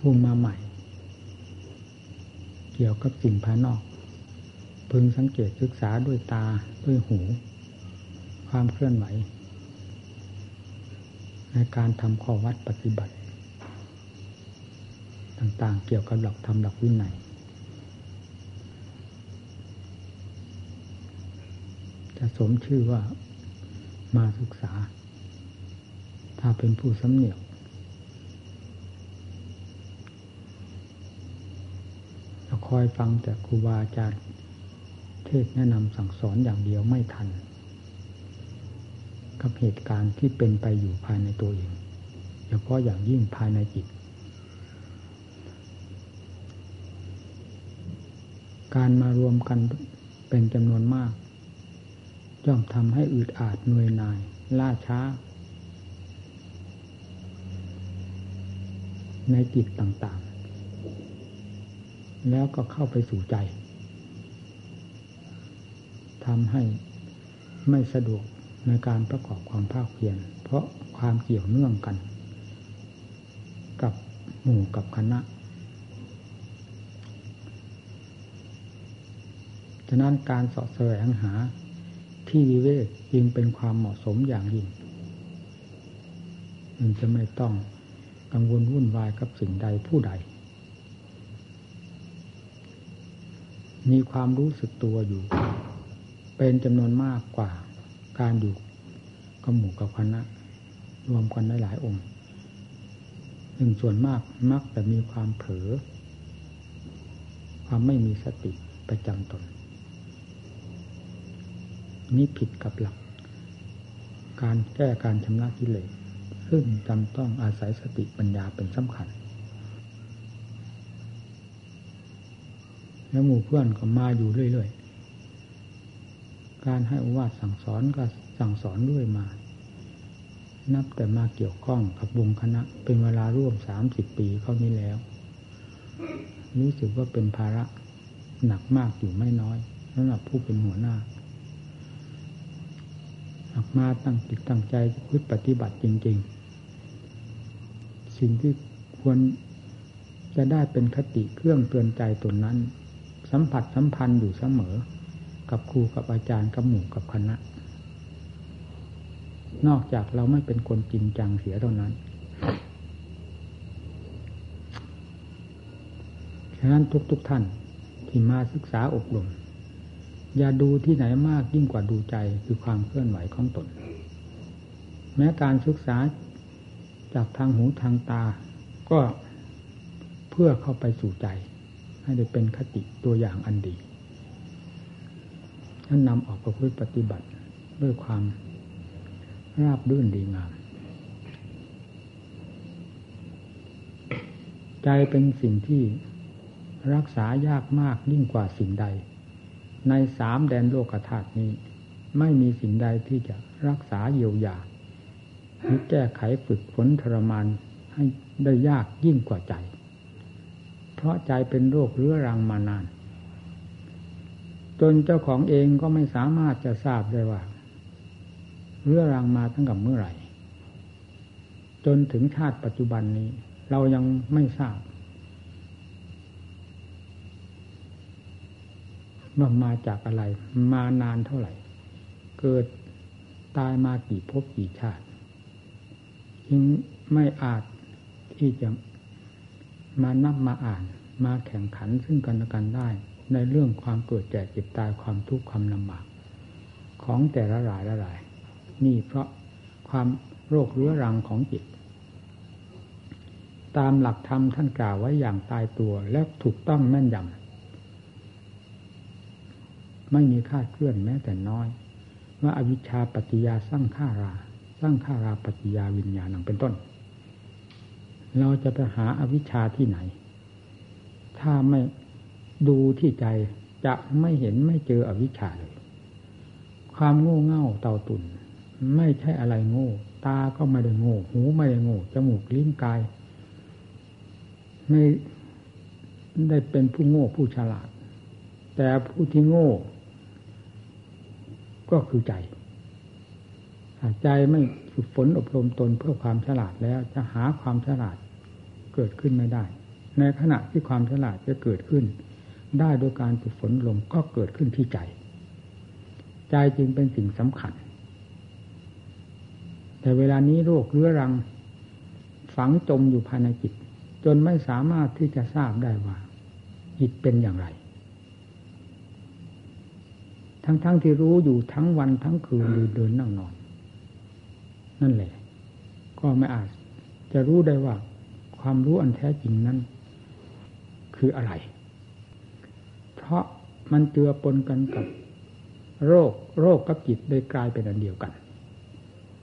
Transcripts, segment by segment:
ผู้มาใหม่ เกี่ยวกับสิ่งภายนอก พึงสังเกตศึกษาด้วยตาด้วยหู ความเคลื่อนไหว ในการทำข้อวัดปฏิบัติ ต่างๆ เกี่ยวกับหลักธรรมหลักวินัยจะสมชื่อว่ามาศึกษา ถ้าเป็นผู้สำเนียกจะ คอยฟังแต่ครูบาอาจารย์เทศแนะนำสั่งสอนอย่างเดียวไม่ทัน กับเหตุการณ์ที่เป็นไปอยู่ภายในตัวเองเฉพาะอย่างยิ่งภายในจิต การมารวมกันเป็นจำนวนมากย่อมทำให้อึดอาดเหนื่อยหน่าย ล่าช้า ในจิตต่างๆ แล้วก็เข้าไปสู่ใจทำให้ไม่สะดวกในการประกอบความภาคเพียรเพราะความเกี่ยวเนื่องกัน กับหมู่กับคณะ ฉะนั้นการสอบแสวงหาที่วิเวกจึงเป็นความเหมาะสมอย่างยิ่งมันจะไม่ต้องกังวลวุ่นวายกับสิ่งใดผู้ใด มีความรู้สึกตัวอยู่ เป็นจำนวนมากกว่าการอยู่กับหมู่กับคณะ รวมกันได้หลายองค์หนึ่งส่วนมากมักแต่มีความเผลอความไม่มีสติประจำตน นี้ผิดกับหลัก การแก้การชำระกิเลสซึ่งจำต้องอาศัยสติปัญญาเป็นสำคัญ แล้วหมู่เพื่อนก็มาอยู่เรื่อยๆ การให้อวาสสั่งสอนก็สั่งสอนด้วยมา นับแต่มาเกี่ยวข้องกับวงคณะ เป็นเวลาร่วมสามสิบปีเข้านี้แล้ว รู้สึกว่าเป็นภาระหนักมากอยู่ไม่น้อยสำหรับผู้เป็นหัวหน้าออกมาตั้งจิตตั้งใจพึ่ปฏิบัติจริง ๆ สิ่งที่ควรจะได้เป็นคติเครื่องเตือนใจตนนั้น สัมผัสสัมพันธ์อยู่เสมอ กับครูกับอาจารย์กับหมู่กับคณะ นอกจากเราไม่เป็นคนจริงจังเสียเท่านั้นฉะนั้นทุกๆทท่านที่มาศึกษาอบรมอย่าดูที่ไหนมากยิ่งกว่าดูใจคือความเคลื่อนไหวของตน แม้การศึกษาจากทางหูทางตา ก็เพื่อเข้าไปสู่ใจ ให้ได้เป็นคติตัวอย่างอันดีท่านนำออกประพฤติปฏิบัติด้วยความราบรื่นดีงาม ใจเป็นสิ่งที่รักษายากมากยิ่งกว่าสิ่งใด ในสามแดนโลกธาตุนี้ ไม่มีสิ่งใดที่จะรักษาเยียวยาหรือแก้ไขฝึกฝนทรมานให้ได้ยากยิ่งกว่าใจ เพราะใจเป็นโรคเรื้อรังมานาน จนเจ้าของเองก็ไม่สามารถจะทราบได้ว่า เรื้อรังมาตั้งแต่เมื่อไหร่ จนถึงชาติปัจจุบันนี้ เรายังไม่ทราบว่ามาจากอะไร มานานเท่าไหร่ เกิดตายมากี่ภพกี่ชาติยังไม่อาจที่จะ มานับมาอ่านมาแข่งขันซึ่งกันและกันได้ ในเรื่องความเกิดแก่เจ็บตายความทุกข์ความลำบาก ของแต่ละรายละราย นี่เพราะความโรคเรื้อรังของจิต ตามหลักธรรมท่านกล่าวไว้อย่างตายตัวและถูกต้องแม่นยำไม่มีค่าเคลื่อนแม้แต่น้อย ว่าอวิชชาปฏิยาสร้างข้ารา สร้างข้าราปฏิยาวิญญาณังเป็นต้น เราจะไปหาอาวิชชาที่ไหน ถ้าไม่ดูที่ใจจะไม่เห็นไม่เจออวิชชาเลย ความโง่เง่าเต่าตุนไม่ใช่อะไรโง่ ตาก็ไม่ได้โง่ หูไม่ได้โง่ จมูกลิ้นกาย ไม่ได้เป็นผู้โง่ผู้ฉลาด แต่ผู้ที่โง่ ก็คือใจ ใจไม่ฝึกฝนอบรมตนเพื่อความฉลาดแล้วจะหาความฉลาดเกิดขึ้นไม่ได้ ในขณะที่ความฉลาดจะเกิดขึ้น ได้โดยการฝึกฝนลมก็เกิดขึ้นที่ใจ ใจจึงเป็นสิ่งสำคัญ แต่เวลานี้โรคเรื้อรังฝังจมอยู่ภายในจิต จนไม่สามารถที่จะทราบได้ว่าจิตเป็นอย่างไร ทั้งๆทที่รู้อยู่ทั้งวันทั้งคืนเดินนั่งนอน นั่นแหละ ก็ไม่อาจจะรู้ได้ว่า ความรู้อันแท้จริงนั้น คืออะไร เพราะมันเจือปนกันกับ โรคโรคกับจิตได้กลายเป็นอันเดียวกัน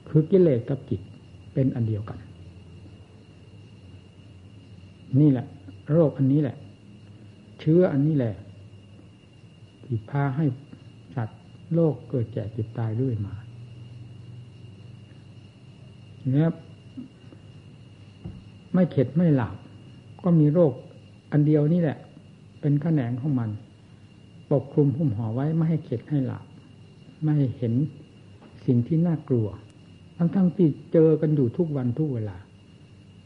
คือกิเลสกับจิตเป็นอันเดียวกัน นี่แหละ โรคอันนี้แหละ เชื้ออันนี้แหละที่พาให้สัตว์โลกเกิดแก่เจ็บตายด้วยมา เนี่ยไม่เข็ดไม่หลับก็มีโรคอันเดียวนี่แหละ เป็นขแขนงของมัน ปกคลุมหุ้มห่อไว้ไม่ให้เข็ดให้หลับไม่ให้เห็นสิ่งที่น่ากลัว ทั้งๆทที่เจอกันอยู่ทุกวันทุกเวลา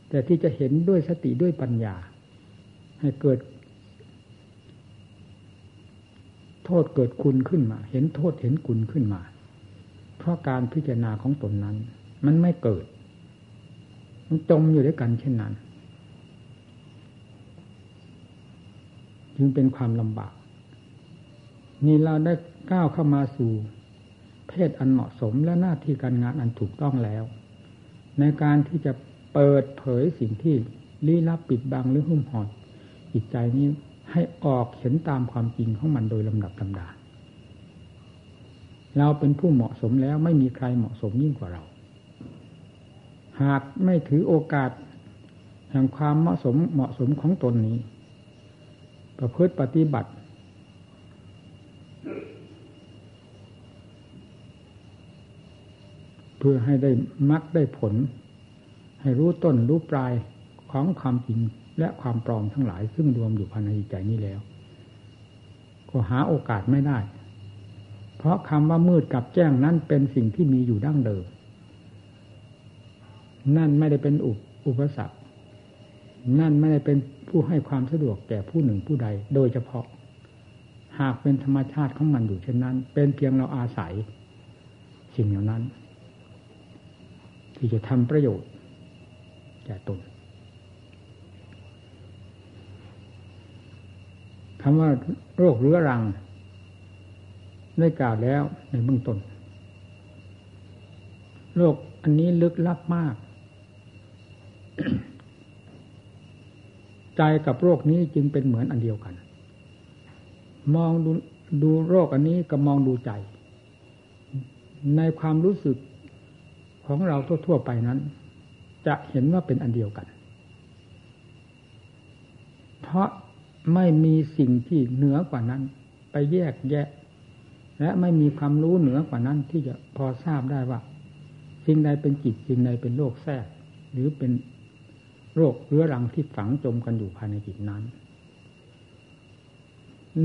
แต่ที่จะเห็นด้วยสติด้วยปัญญา ให้เกิด โทษเกิดคุณขึ้นมา เห็นโทษเห็นคุณขึ้นมา เพราะการพิจารณาของตนนั้น มันไม่เกิด มันจมอยู่ด้วยกันเช่นนั้น จึงเป็นความลำบาก นี่เราได้ก้าวเข้ามาสู่ เพศอันเหมาะสมและหน้าที่การงานอันถูกต้องแล้ว ในการที่จะเปิดเผยสิ่งที่ลี้ลับปิดบังหรือหุ้มห่อจิตใจนี้ให้ออกเห็นตามความจริงของมันโดยลำดับลำดาเราเป็นผู้เหมาะสมแล้วไม่มีใครเหมาะสมยิ่งกว่าเรา หากไม่ถือโอกาส แห่งความเหมาะสมเหมาะสมของตนนี้ ประพฤติปฏิบัติ เพื่อให้ได้มักได้ผล ให้รู้ต้นรู้ปลายของความจริงและความปลอมทั้งหลาย ซึ่งรวมอยู่ภายในใจนี้แล้ว ก็หาโอกาสไม่ได้ เพราะคำว่ามืดกับแจ้งนั้นเป็นสิ่งที่มีอยู่ดั้งเดิม นั่นไม่ได้เป็นอุปอุปสรรค นั่นไม่ได้เป็นผู้ให้ความสะดวกแก่ผู้หนึ่งผู้ใด โดยเฉพาะ หากเป็นธรรมชาติของมันอยู่เช่นนั้น เป็นเพียงเราอาศัย สิ่งเหล่านั้น ที่จะทำประโยชน์แก่ตนคำว่าโรคเรื้อรังได้กล่าวแล้วในเบื้องต้นโรคอันนี้ลึกลับมาก ใจกับโรคนี้จึงเป็นเหมือนอันเดียวกัน มองดูดูโรคอันนี้กับมองดูใจ ในความรู้สึกของเราทั่ว ๆ ไปนั้น จะเห็นว่าเป็นอันเดียวกัน เพราะไม่มีสิ่งที่เหนือกว่านั้น ไปแยกแยะ และไม่มีความรู้เหนือกว่านั้นที่จะพอทราบได้ว่า สิ่งใดเป็นจิตสิ่งใดเป็นโลกแทรก หรือเป็น โรคเรื้อรังที่ฝังจมกันอยู่ภายในจิตนั้น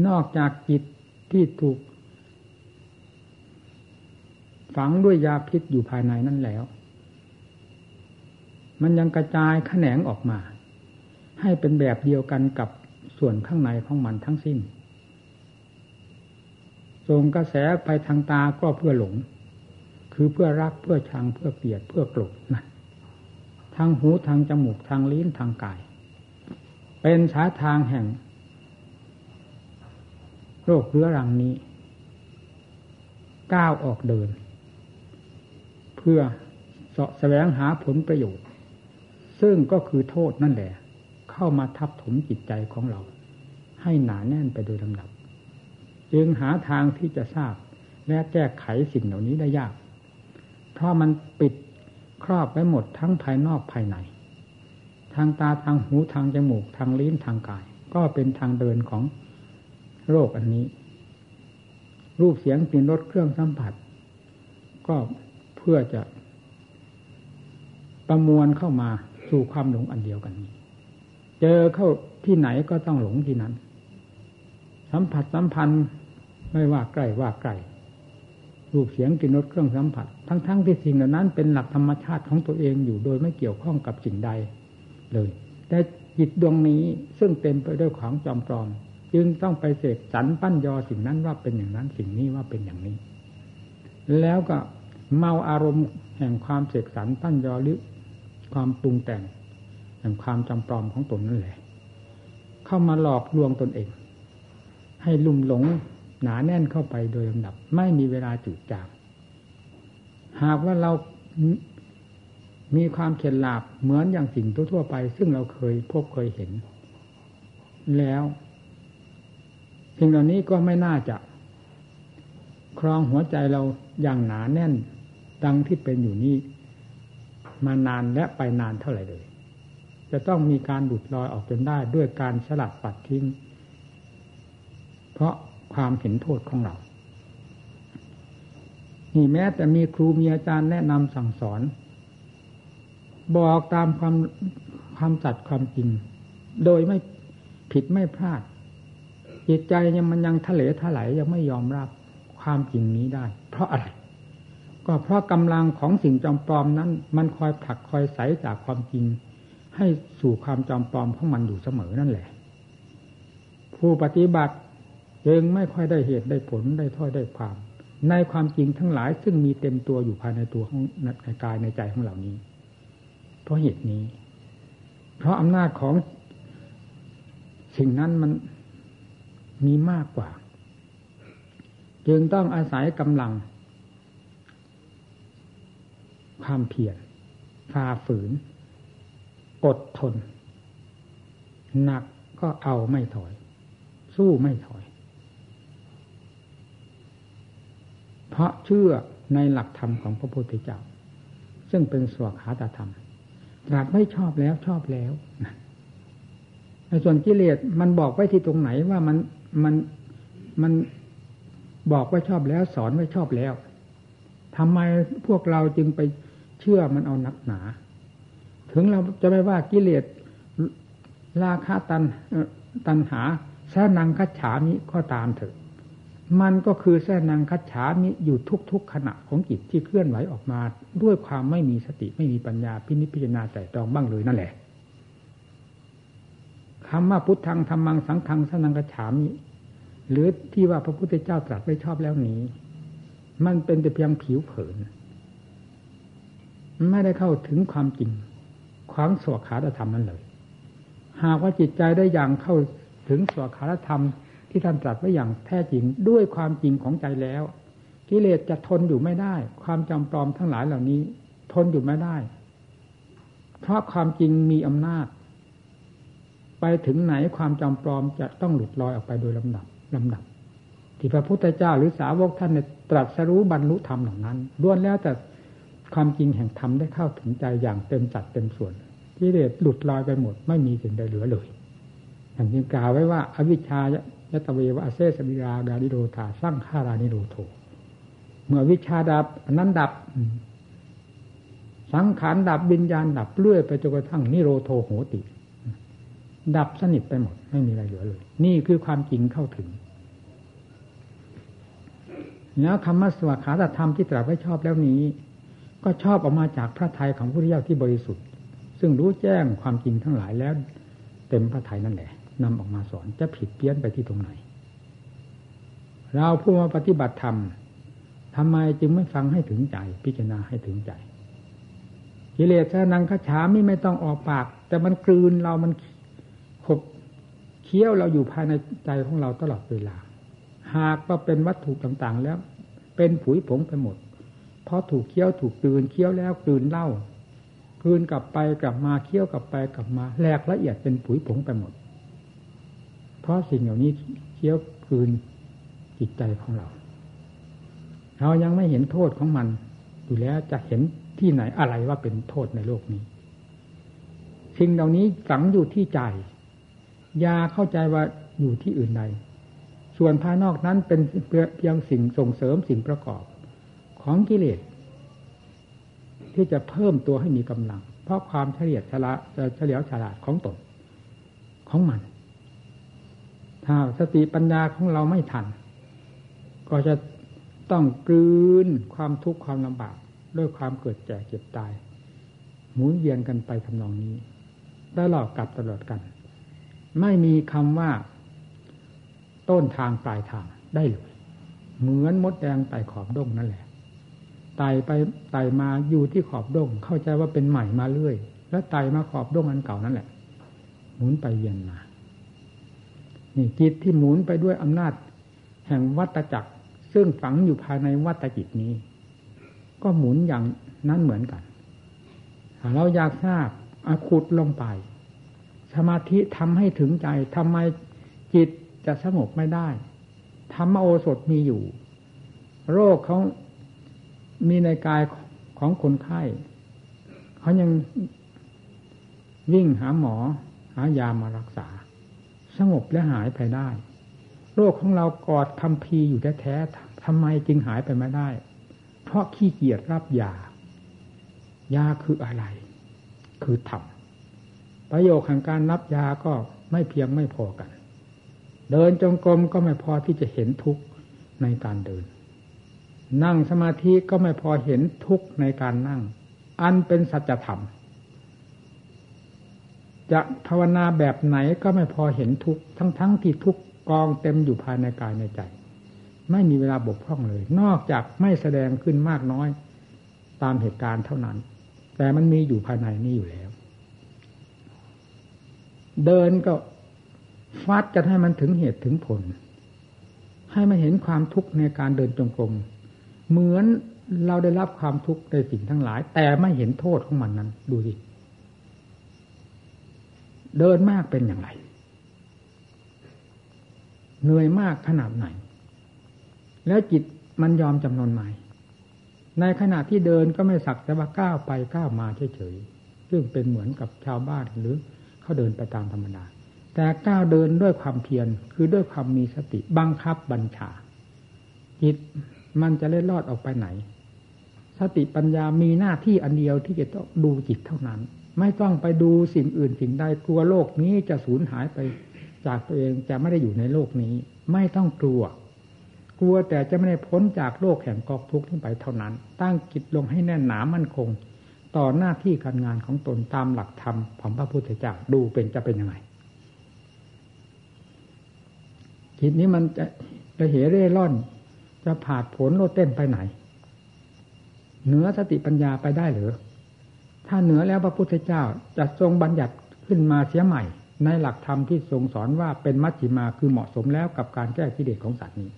นอกจากจิตที่ถูก ฝังด้วยยาพิษอยู่ภายในนั้นแล้ว มันยังกระจายแขนงออกมา ให้เป็นแบบเดียวกันกับส่วนข้างในของมันทั้งสิ้นส่งกระแสไปทางตาก็เพื่อหลง คือเพื่อรักเพื่อชังเพื่อเกลียดเพื่อโกรธนั่น ทางหูทางจมูกทางลิ้นทางกาย เป็นสายทางแห่ง โรคเรื้อรังนี้ ก้าวออกเดิน เพื่อสาะแสวงหาผลประโยชน์ ซึ่งก็คือโทษนั่นแหละ เข้ามาทับถมจิตใจของเรา ให้หนาแน่นไปโดยลำดับ จึงหาทางที่จะทราบและแก้ไขสิ่งเหล่านี้ได้ยาก เพราะมันปิด ครอบไว้หมดทั้งภายนอกภายใน ทางตาทางหูทางจมูกทางลิ้นทางกาย ก็เป็นทางเดินของโรคอันนี้ รูปเสียงกลิ่นรสเครื่องสัมผัส ก็เพื่อจะประมวลเข้ามาสู่ความหลงอันเดียวกันนี้ เจอเข้าที่ไหนก็ต้องหลงที่นั้น สัมผัสสัมพันธ์ไม่ว่าใกล้ว่าไกล รูปเสียงกลิ่นรสเครื่องสัมผัส ทั้งๆทที่สิ่งเหล่านั้นเป็นหลักธรรมชาติของตัวเองอยู่โดยไม่เกี่ยวข้องกับสิ่งใดเลยแต่จิตดวงนี้ซึ่งเต็มไปด้วยของจอมปลอม จึงต้องไปเสกสรรปั้นยอสิ่งนั้นว่าเป็นอย่างนั้นสิ่งนี้ว่าเป็นอย่างนี้ แล้วก็เมาอารมณ์แห่งความเสกสรรปั้นยอหรือความปรุงแต่ง แห่งความจำปลอมของตนนั่นแหละ เข้ามาหลอกลวงตนเอง ให้ลุ่มหลง หนาแน่นเข้าไปโดยลำดับ ไม่มีเวลาจุดจางหากว่าเรามีความเข็ดหลาบเหมือนอย่างสิ่งทั่วไป ซึ่งเราเคยพบเคยเห็น แล้วสิ่งเหล่านี้ก็ไม่น่าจะ ครองหัวใจเราอย่างหนาแน่น ดังที่เป็นอยู่นี้ มานานและไปนานเท่าไหร่เลย จะต้องมีการหลุดลอยออกจนได้ด้วยการสลัดปัดทิ้ง เพราะ ความเห็นโทษของเรา นี่แม้แต่มีครูมีอาจารย์แนะนำสั่งสอน บอกตามความความสัตย์ความจริง โดยไม่ผิดไม่พลาด จิตใจยังมันยังทะเลทลายยังไม่ยอมรับความจริงนี้ได้ เพราะอะไร ก็เพราะกำลังของสิ่งจอมปลอมนั้น มันคอยผลักคอยใสจากความจริง ให้สู่ความจอมปลอมของมันอยู่เสมอนั่นแหละ ผู้ปฏิบัติ จึงไม่ค่อยได้เหตุได้ผลได้ถ้อยได้ความ ในความจริงทั้งหลายซึ่งมีเต็มตัวอยู่ภายในตัวของในกายในใจของเหล่านี้ เพราะเหตุนี้ เพราะอำนาจของสิ่งนั้นมันมีมากกว่า จึงต้องอาศัยกำลัง ความเพียรฝ่าฝืน อดทน หนักก็เอาไม่ถอย สู้ไม่ถอย เพราะเชื่อในหลักธรรมของพระพุทธเจ้า ซึ่งเป็นสวขาตธรรมตรัสไม่ชอบแล้วชอบแล้วในส่วนกิเลสมันบอกไว้ที่ตรงไหนว่ามันมันมันบอกว่าชอบแล้ว สอนไว้ชอบแล้วทำไมพวกเราจึงไปเชื่อมันเอานักหนา ถึงเราจะไม่ว่ากิเลสราคาตันตันหาแสนังคัจฉามิก็ตามเถอะ มันก็คือแท่นางคัจฉามิอยู่ทุกๆ ขณะของจิตที่เคลื่อนไหวออกมา ด้วยความไม่มีสติไม่มีปัญญาพินิจพิจารณาแต่ตองบ้างเลยนั่นแหละคำว่าพุทธังธรรมังสังฆังสนังกัจฉามิหรือที่ว่าพระพุทธเจ้าตรัสไว้ชอบแล้วนี้ มันเป็นแต่เพียงผิวเผิน ไม่ได้เข้าถึงความจริง ความสวขาธรรมนั้นเลย หากว่าจิตใจได้อย่างเข้าถึงสวขาธรรม ที่ท่านตรัสไว้อย่างแท้จริงด้วยความจริงของใจแล้ว กิเลสจะทนอยู่ไม่ได้ ความจำปลอมทั้งหลายเหล่านี้ ทนอยู่ไม่ได้ เพราะความจริงมีอำนาจ ไปถึงไหนความจำปลอมจะต้องหลุดลอยออกไปโดยลำดับลำดับ ที่พระพุทธเจ้าหรือสาวกท่านตรัสรู้บรรลุธรรมเหล่านั้นล้วนแล้วแต่ความจริงแห่งธรรมได้เข้าถึงใจอย่างเต็มจัดเต็มส่วนกิเลสหลุดลอยไปหมด ไม่มีสิ่งใดเหลือเลยอย่างที่กล่าวไว้ว่า อวิชชา ยตเววะเซสบิรากาลิโรธาสร้างฆารานิโรโทเมื่อวิชาดับนั้นดับ สังขารดับวิญญาณดับเลื่อยไปจนกระทั่งนิโรโทโหติ ดับสนิทไปหมด ไม่มีอะไรเหลือเลย นี่คือความจริงเข้าถึงแล้วคำว่าสวขาตธรรมที่ตรัสไว้ชอบแล้วนี้ ก็ชอบออกมาจากพระทัยของพระพุทธเจ้าที่บริสุทธิ์ ซึ่งรู้แจ้งความจริงทั้งหลายแล้ว เต็มพระทัยนั่นแหละ นำออกมาสอนจะผิดเพี้ยนไปที่ตรงไหน เราผู้มาปฏิบัติธรรมทำไมจึงไม่ฟังให้ถึงใจ พิจารณาให้ถึงใจกิเลสนังคฉามิไม่ต้องออกปาก แต่มันกลืนเรามันขบเคี้ยวเราอยู่ภายในใจของเราตลอดเวลา หากว่าเป็นวัตถุต่างๆแล้ว เป็นผุยผงไปหมดเพราะถูกเคี้ยวถูกกลืนเคี้ยวแล้วกลืนเล่ากลืนกลับไปกลับมาเคี้ยวกลับไปกลับมาแหลกละเอียดเป็นผุยผงไปหมด เพราะสิ่งเหล่านี้เคี้ยวคืนจิตใจของเรา เรายังไม่เห็นโทษของมันอยู่แล้วจะเห็นที่ไหนอะไรว่าเป็นโทษในโลกนี้ สิ่งเหล่านี้ฝังอยู่ที่ใจ ยาเข้าใจว่าอยู่ที่อื่นใด ส่วนภายนอกนั้นเป็นเพียงสิ่งส่งเสริมสิ่งประกอบของกิเลสที่จะเพิ่มตัวให้มีกำลัง เพราะความเฉลียวฉลาดเฉลียวฉลาดของตนของมัน ถ้าสติปัญญาของเราไม่ทัน ก็จะต้องกลืนความทุกข์ความลำบากด้วยความเกิดแก่เจ็บตาย หมุนเวียนกันไปทำนองนี้ตลอดกับตลอดกัน ไม่มีคำว่า ต้นทางปลายทางได้เลยเหมือนมดแดงไต่ขอบด้งนั่นแหละไต่ไปไต่มาอยู่ที่ขอบด้งเข้าใจว่าเป็นใหม่มาเรื่อย แล้วไต่มาขอบด้งอันเก่านั่นแหละ หมุนไปเวียนมา นี่จิตที่หมุนไปด้วยอำนาจ แห่งวัตจักร ซึ่งฝังอยู่ภายในวัตจิตนี้ ก็หมุนอย่างนั้นเหมือนกันเราอยากทราบอาขุดลงไป สมาธิทำให้ถึงใจทำไมจิตจะสงบไม่ได้ธรรมโอสถมีอยู่ โรคเขามีในกายของคนไข้เขายังวิ่งหาหมอหายามารักษา สงบและหายไปได้ โรคของเรากอดคำพีอยู่แท้ๆทำไมจึงหายไปไม่ได้ เพราะขี้เกียจรับยายาคืออะไร คือธรรมประโยชน์ของการรับยาก็ไม่เพียงไม่พอกัน เดินจงกรมก็ไม่พอที่จะเห็นทุกข์ในการเดิน นั่งสมาธิก็ไม่พอเห็นทุกข์ในการนั่ง อันเป็นสัจธรรม จะภาวนาแบบไหนก็ไม่พอเห็นทุกข์ทั้งที่ทุกกองเต็มอยู่ภายในกายในใจ ไม่มีเวลาบกพร่องเลย นอกจากไม่แสดงขึ้นมากน้อยตามเหตุการณ์เท่านั้น แต่มันมีอยู่ภายในนี้อยู่แล้ว เดินก็ฟัดกันให้มันถึงเหตุถึงผล ให้มันเห็นความทุกข์ในการเดินจงกรมเหมือนเราได้รับความทุกข์ในสิ่งทั้งหลาย แต่ไม่เห็นโทษของมันนั้น ดูสิ เดินมากเป็นอย่างไร เหนื่อยมากขนาดไหน แล้วจิตมันยอมจำนนไหมในขณะที่เดินก็ไม่สักแต่ว่าก้าวไปก้าวมาเฉยๆซึ่งเป็นเหมือนกับชาวบ้านหรือเขาเดินไปตามธรรมดา แต่ก้าวเดินด้วยความเพียรคือด้วยความมีสติบังคับบัญชา จิตมันจะเล็ดลอดออกไปไหน สติปัญญามีหน้าที่อันเดียวที่จะต้องดูจิตเท่านั้น ไม่ต้องไปดูสิ่งอื่นสิ่งใดกลัวโลกนี้จะสูญหายไปจากตัวเองจะไม่ได้อยู่ในโลกนี้ ไม่ต้องกลัว กลัวแต่จะไม่ได้พ้นจากโลกแห่งกองทุกข์นี้ไปเท่านั้น ตั้งจิตลงให้แน่นหนามั่นคง ต่อหน้าที่การงานของตนตามหลักธรรมของพระพุทธเจ้าดูเป็นจะเป็นยังไงจิตนี้มันจะจะเหเร่ร่อน จะผาดผลโลดเต้นไปไหน เหนือสติปัญญาไปได้หรือ ถ้าเหนือแล้วพระพุทธเจ้าจะทรงบัญญัติขึ้นมาเสียใหม่ ในหลักธรรมที่ทรงสอนว่าเป็นมัชฌิมาคือเหมาะสมแล้วกับการแก้กิเลสของสัตว์นี้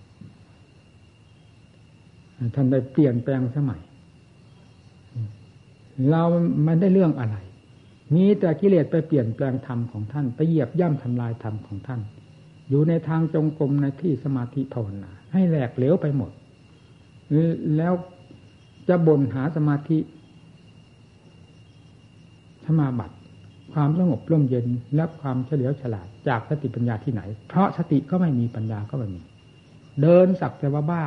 ท่านได้เปลี่ยนแปลงสมัย เราไม่ได้เรื่องอะไร มีแต่กิเลสไปเปลี่ยนแปลงธรรมของท่าน ไปเหยียบย่ำทำลายธรรมของท่าน อยู่ในทางจงกรมในที่สมาธิภาวนาให้แหลกเหลวไปหมด แล้วจะบ่นหาสมาธิ มาบัติ ความสงบร่มเย็นและความเฉลียวฉลาดจากสติปัญญาที่ไหน เพราะสติก็ไม่มีปัญญาก็ไม่มี เดินสักแต่ว่าบ้า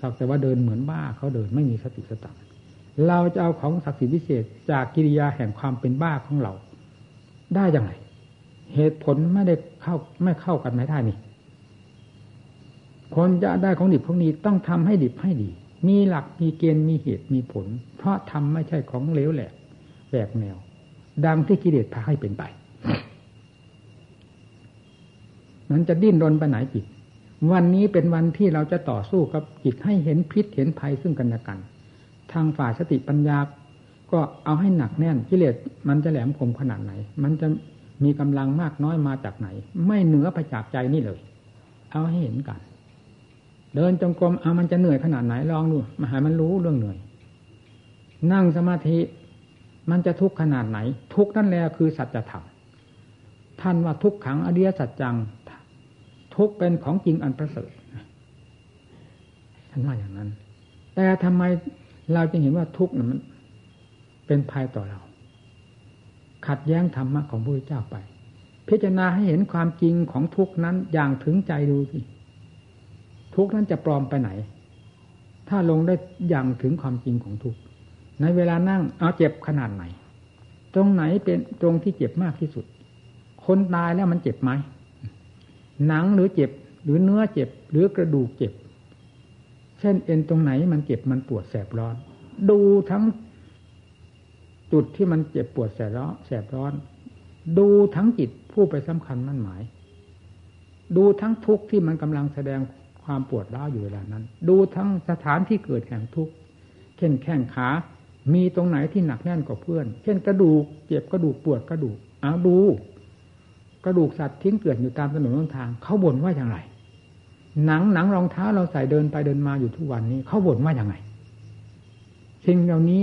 สักแต่ว่าเดินเหมือนบ้าเขาเดินไม่มีสติสตังเราจะเอาของศักดิ์สิทธิ์พิเศษจากกิริยาแห่งความเป็นบ้าของเรา ได้อย่างไรเหตุผลไม่ได้เข้าไม่เข้ากันไม่ได้นี่ คนจะได้ของดิบของนี้ต้องทำให้ดิบให้ดี มีหลักมีเกณฑ์มีเหตุมีผล เพราะทำไม่ใช่ของเลวแหลก แหวกแนว ดังที่กิเลสพาให้เป็นไปนั้นจะดิ้นรนไปไหนจิต วันนี้เป็นวันที่เราจะต่อสู้กับจิตให้เห็นพิษเห็นภัยซึ่งกันและกัน ทางฝ่ายสติปัญญา ก็เอาให้หนักแน่นกิเลสมันจะแหลมคมขนาดไหน มันจะมีกำลังมากน้อยมาจากไหน ไม่เหนือไปจากใจนี่เลย เอาให้เห็นกัน เดินจงกรมเอามันจะเหนื่อยขนาดไหนลองดูมาหามันรู้เรื่องเหนื่อย นั่งสมาธิ มันจะทุกข์ขนาดไหน ทุกข์นั่นแหละคือสัจธรรมท่านว่าทุกขังอริยสัจจัง ทุกเป็นของจริงอันประเสริฐท่านว่าอย่างนั้น แต่ทำไมเราจะเห็นว่าทุกข์นั้นมัน เป็นภัยต่อเรา ขัดแย้งธรรมะของพระพุทธเจ้าไป พิจารณาให้เห็นความจริงของทุกนั้นอย่างถึงใจดูสิทุกนั้นจะปลอมไปไหน ถ้าลงได้อย่างถึงความจริงของทุก ในเวลานั่งเอาเจ็บขนาดไหน ตรงไหนเป็นตรงที่เจ็บมากที่สุด คนตายแล้วมันเจ็บไหมหนังหรือเจ็บหรือเนื้อเจ็บ หรือกระดูกเจ็บ เช่นเอ็นตรงไหนมันเจ็บมันปวดแสบร้อน ดูทั้งจุดที่มันเจ็บปวดแสบร้อนแสบร้อน ดูทั้งจิตผู้ไปสำคัญมั่นหมาย ดูทั้งทุกข์ที่มันกำลังแสดงความปวดร้าวอยู่เวลานั้น ดูทั้งสถานที่เกิดแห่งทุกข์เช่นแข้งขา มีตรงไหนที่หนักแน่นกว่าเพื่อน เช่นกระดูกเจ็บกระดูกปวดกระดูกเอาดู กระดูกสัตว์ทิ้งเกลื่อนอยู่ตามถนนทาง เขาบ่นว่าอย่างไร หนังหนังรองเท้าเราใส่เดินไปเดินมาอยู่ทุกวันนี้ เขาบ่นว่าอย่างไรสิ่งเหล่านี้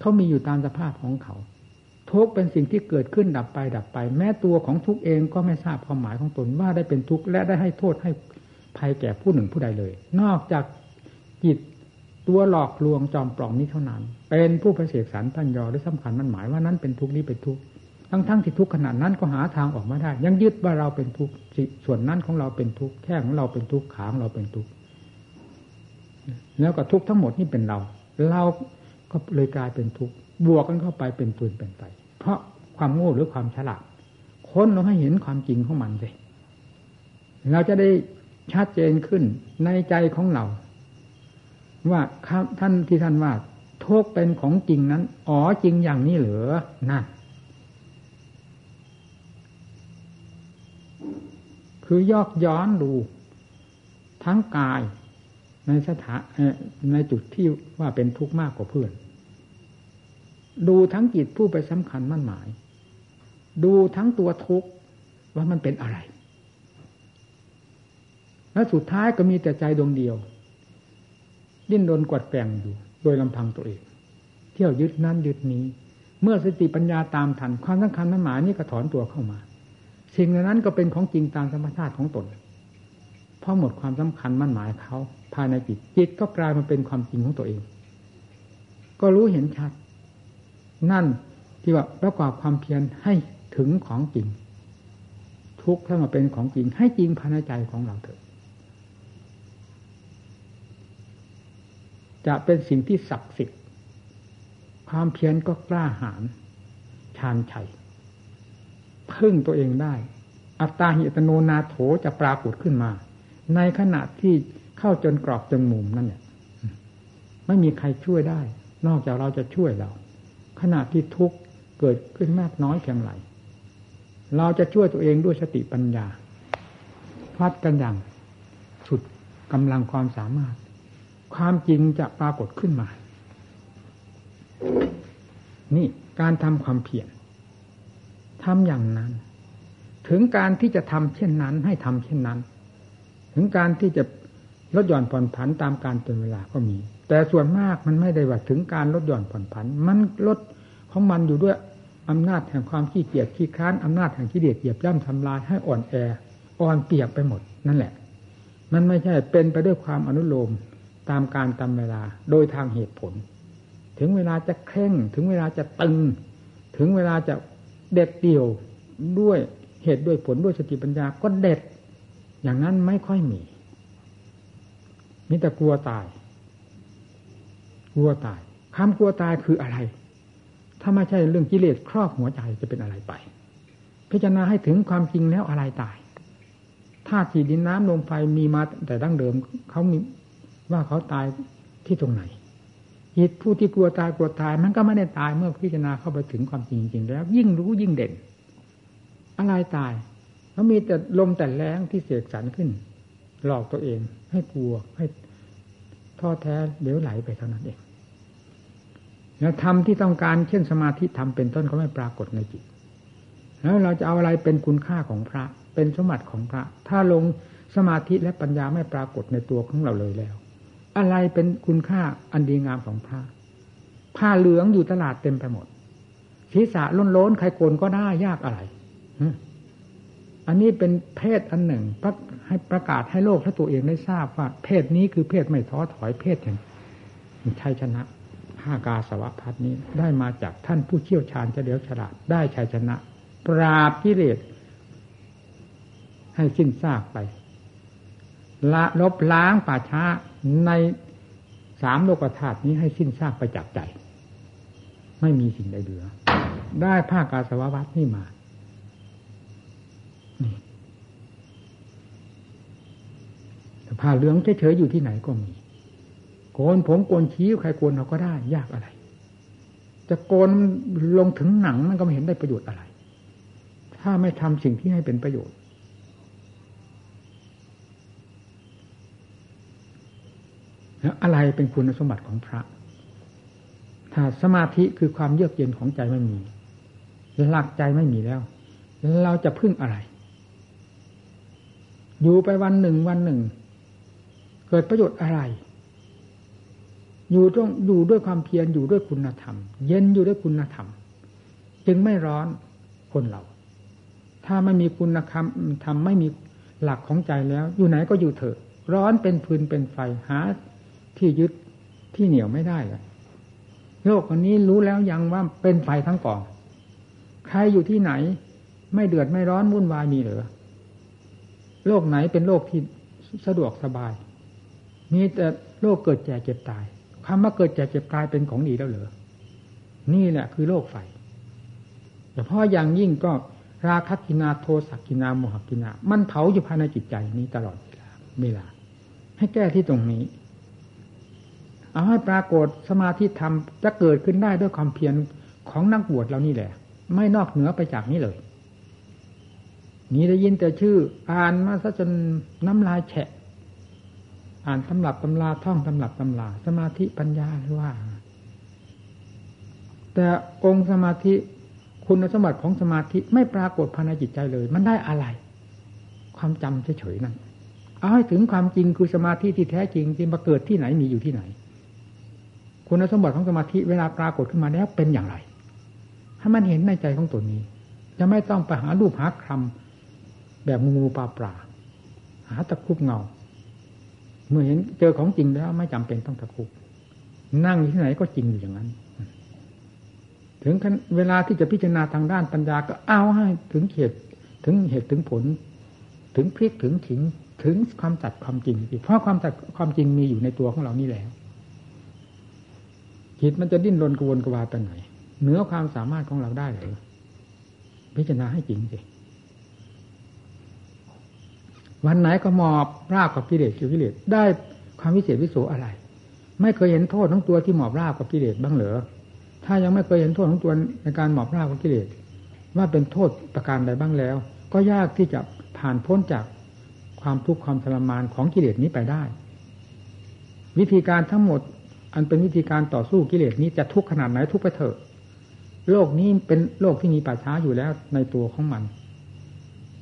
เขามีอยู่ตามสภาพของเขาทุกเป็นสิ่งที่เกิดขึ้นดับไปดับไป แม้ตัวของทุกเองก็ไม่ทราบความหมายของตนว่าได้เป็นทุกข์และได้ให้โทษให้ภัยแก่ผู้หนึ่งผู้ใดเลย นอกจากจิต ตัวหลอกลวงจอมปลอมนี้เท่านั้น เป็นผู้ประเสกสรรพันยอได้สำคัญมันหมายว่านั้นเป็นทุกข์นี้เป็นทุกข์ทั้งทั้งที่ทุกข์ขนาดนั้นก็หาทางออกมาได้ ยังยึดว่าเราเป็นทุกข์ส่วนนั้นของเราเป็นทุกข์แค่ของเราเป็นทุกข์ขาของเราเป็นทุกข์แล้วก็ทุกข์ทั้งหมดนี่เป็นเรา เราก็เลยกลายเป็นทุกข์บวกกันเข้าไปเป็นปืนเป็นไฟเพราะความโง่หรือความฉลาดค้นเราให้เห็นความจริงของมันเลยเราจะได้ชัดเจนขึ้นในใจของเรา ว่าท่านที่ท่านว่าทุกเป็นของจริงนั้น อ๋อจริงอย่างนี้เหรอนั่นคือยอกย้อนดู ทั้งกายในสถานในจุดที่ว่าเป็นทุกข์มากกว่าเพื่อน ดูทั้งจิตผู้ไปสำคัญมั่นหมาย ดูทั้งตัวทุกข์ว่ามันเป็นอะไร และสุดท้ายก็มีแต่ใจดวงเดียว ดิ้นรนกวดแกงอยู่ โดยลำพังตัวเอง เที่ยวยึดนั่นยึดนี้ เมื่อสติปัญญาตามทันความสำคัญมันหมายนี่ก็ถอนตัวเข้ามา สิ่งนั้นก็เป็นของจริงตามธรรมชาติของตนพอหมดความสำคัญมั่นหมายเขาภายในจิตจิตก็กลายมาเป็นความจริงของตัวเอง ก็รู้เห็นชัด นั่นที่ว่าประกอบความเพียรให้ถึงของจริง ทุกข์ถ้ามาเป็นของจริงให้จริงภายในใจของเราเถอะ จะเป็นสิ่งที่ศักดิ์สิทธิ์ความเพียรก็กล้าหาญชาญชัยพึ่งตัวเองได้ อัตตาหิตโนนาโถจะปรากฏขึ้นมา ในขณะที่เข้าจนกรอบจนมุมนั่นเนี่ยไม่มีใครช่วยได้ นอกจากเราจะช่วยเรา ขณะที่ทุกข์เกิดขึ้นมากน้อยเพียงไรเราจะช่วยตัวเองด้วยสติปัญญาพัดกันอย่างสุดกำลังความสามารถ ความจริงจะปรากฏขึ้นมา นี่การทำความเพียรทำอย่างนั้น ถึงการที่จะทำเช่นนั้น ให้ทำเช่นนั้น ถึงการที่จะลดหย่อนผ่อนผันตามการเป็นเวลาก็มี แต่ส่วนมากมันไม่ได้ว่าถึงการลดหย่อนผ่อนผัน มันลดของมันอยู่ด้วยอำนาจแห่งความขี้เกียจขี้ค้านอำนาจแห่งขี้เดียดเหยียบย่ำทำลายให้อ่อนแออ่อนเปียกไปหมดนั่นแหละ มันไม่ใช่เป็นไปด้วยความอนุโลม ตามการตามเวลาโดยทางเหตุผล ถึงเวลาจะเคร่ง ถึงเวลาจะตึง ถึงเวลาจะเด็ดเดี่ยวด้วยเหตุด้วยผลด้วยสติปัญญาก็เด็ด อย่างนั้นไม่ค่อยมีมีแต่กลัวตาย กลัวตายคำกลัวตายคืออะไร ถ้าไม่ใช่เรื่องกิเลสครอบหัวใจจะเป็นอะไรไป พิจารณาให้ถึงความจริงแล้วอะไรตายธาตุดินน้ำลมไฟมีมาแต่ดั้งเดิมเขามี ว่าเขาตายที่ตรงไหนจิตผู้ที่กลัวตายกลัวตาย มันก็ไม่ได้ตายเมื่อพิจารณาเข้าไปถึงความจริงจริงแล้ว ยิ่งรู้ยิ่งเด่น อะไรตายเขามีแต่ลมแต่แรงที่เสกสรรขึ้น หลอกตัวเอง ให้กลัวให้ท้อแท้เดี๋ยวไหลไปเท่านั้นเองแล้วทำที่ต้องการเช่นสมาธิทำเป็นต้นก็ไม่ปรากฏในจิต แล้วเราจะเอาอะไรเป็นคุณค่าของพระ เป็นสมบัติของพระ ถ้าลงสมาธิและปัญญาไม่ปรากฏในตัวของเราเลยแล้ว อะไรเป็นคุณค่าอันดีงามของพระผ้าเหลืองอยู่ตลาดเต็มไปหมดศีรษะล้นล้นใครโกนก็ได้ยากอะไรอันนี้เป็นเพศอันหนึ่งให้ประกาศให้โลกและตัวเองได้ทราบว่า เพศนี้คือเพศไม่ท้อถอยเพศแห่งชัยชนะผ้ากาสวะพัดนี้ได้มาจากท่านผู้เชี่ยวชาญเฉลียวฉลาดได้ชัยชนะ ปราบกิเลสให้สิ้นซากไป ละลบล้างป่าช้า ในสามโลกธาตุนี้ให้สิ้นซากไปจากใจ ไม่มีสิ่งใดเหลือ ได้ภาคกาสววัตนี่มาแต่ผ้าเหลืองเฉยๆอยู่ที่ไหนก็มี โกนผมโกนชี้ใครโกนเราก็ได้ ยากอะไร จะโกนลงถึงหนังมันก็ไม่เห็นได้ประโยชน์อะไร ถ้าไม่ทำสิ่งที่ให้เป็นประโยชน์ แล้วอะไรเป็นคุณสมบัติของพระ ถ้าสมาธิคือความเยือกเย็นของใจไม่มี หลักใจไม่มีแล้ว เราจะพึ่งอะไร อยู่ไปวันหนึ่งวันหนึ่ง เกิดประโยชน์อะไร อยู่ต้องอยู่ด้วยความเพียรอยู่ด้วยคุณธรรม เย็นอยู่ด้วยคุณธรรม จึงไม่ร้อนคนเรา ถ้าไม่มีคุณธรรมทำไม่มีหลักของใจแล้ว อยู่ไหนก็อยู่เถอะ ร้อนเป็นฟืนเป็นไฟหา ที่ยึดที่เหนียวไม่ได้เลยโลกอันนี้รู้แล้วยังว่าเป็นไฟทั้งกอง ใครอยู่ที่ไหน ไม่เดือดไม่ร้อนวุ่นวายมีหรือโลกไหนเป็นโลกที่สะดวกสบาย มีแต่โลกเกิดแก่เจ็บตายคำว่าเกิดแก่เจ็บตายเป็นของดีแล้วเหรอนี่แหละคือโลกไฟเฉพาะอย่างยิ่งก็ราคะกินาโทสักกินาโมหกินา มันเผาอยู่ภายในจิตใจนี้ตลอดเวลาเวลาให้แก้ที่ตรงนี้ เอาให้ปรากฏสมาธิธรรมจะเกิดขึ้นได้ด้วยความเพียรของนักบวชเรานี่แหละ ไม่นอกเหนือไปจากนี้เลย นี่ได้ยินแต่ชื่อ อ่านมาซะจนน้ำลายแฉะ อ่านตำรับตำราท่องตำรับตำราสมาธิปัญญาหรือว่า แต่องค์สมาธิคุณสมบัติของสมาธิไม่ปรากฏภายในจิตใจเลย มันได้อะไร ความจำเฉยๆนั่นเอาให้ถึงความจริงคือสมาธิที่แท้จริงที่มาเกิดที่ไหนมีอยู่ที่ไหน คุณสมบัติของสมาธิเวลาปรากฏขึ้นมาแล้วเป็นอย่างไรให้มันเห็นในใจของตัวนี้ จะไม่ต้องไปหารูปหาคำแบบงูปลาปลาหาตะคุบเงา เมื่อเห็นเจอของจริงแล้วไม่จำเป็นต้องตะคุบนั่งที่ไหนก็จริงอยู่อย่างนั้น ถึงเวลาที่จะพิจารณาทางด้านปัญญาก็เอาให้ถึงเหตุถึงเหตุถึงผล ถึงพลิกถึงถิงถึงความจัดความจริงเพราะความจัดความจริงมีอยู่ในตัวของเรานี่แล้ว จิตมันจะดิ้นรนกวนกวายไปไหนเหนือความสามารถของเราได้หรือพิจารณาให้จริงสิวันไหนก็มอบราบกับกิเลสกิเลสได้ความวิเศษวิโสอะไร ไม่เคยเห็นโทษของตัวที่หมอบราบกับกิเลสบ้างเหรอถ้ายังไม่เคยเห็นโทษของตัวในการหมอบราบของกิเลสว่าเป็นโทษประการใดบ้างแล้ว ก็ยากที่จะผ่านพ้นจากความทุกข์ความทรมานของกิเลสนี้ไปได้ วิธีการทั้งหมด อันเป็นวิธีการต่อสู้กิเลสนี้จะทุกข์ขนาดไหนทุกข์ไปเถอะ โลกนี้เป็นโลกที่มีป่าช้าอยู่แล้วในตัวของมัน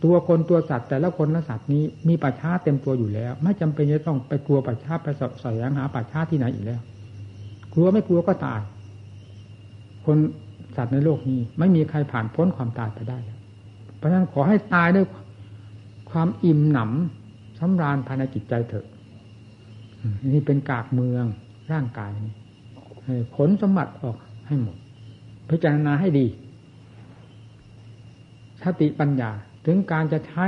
ตัวคนตัวสัตว์แต่ละคนละสัตว์นี้มีป่าช้าเต็มตัวอยู่แล้ว ไม่จำเป็นจะต้องไปกลัวป่าช้าไปสอบสอยหาป่าช้าที่ไหนอีกแล้ว กลัวไม่กลัวก็ตาย คนสัตว์ในโลกนี้ ไม่มีใครผ่านพ้นความตายไปได้ เพราะฉะนั้นขอให้ตายด้วยความอิ่มหนำสำราญภายในจิตใจเถอะนี่เป็นกากเมือง ร่างกายนี้ผลสมบัติออกให้หมด พิจารณาให้ดีสติปัญญา ถึงการจะใช้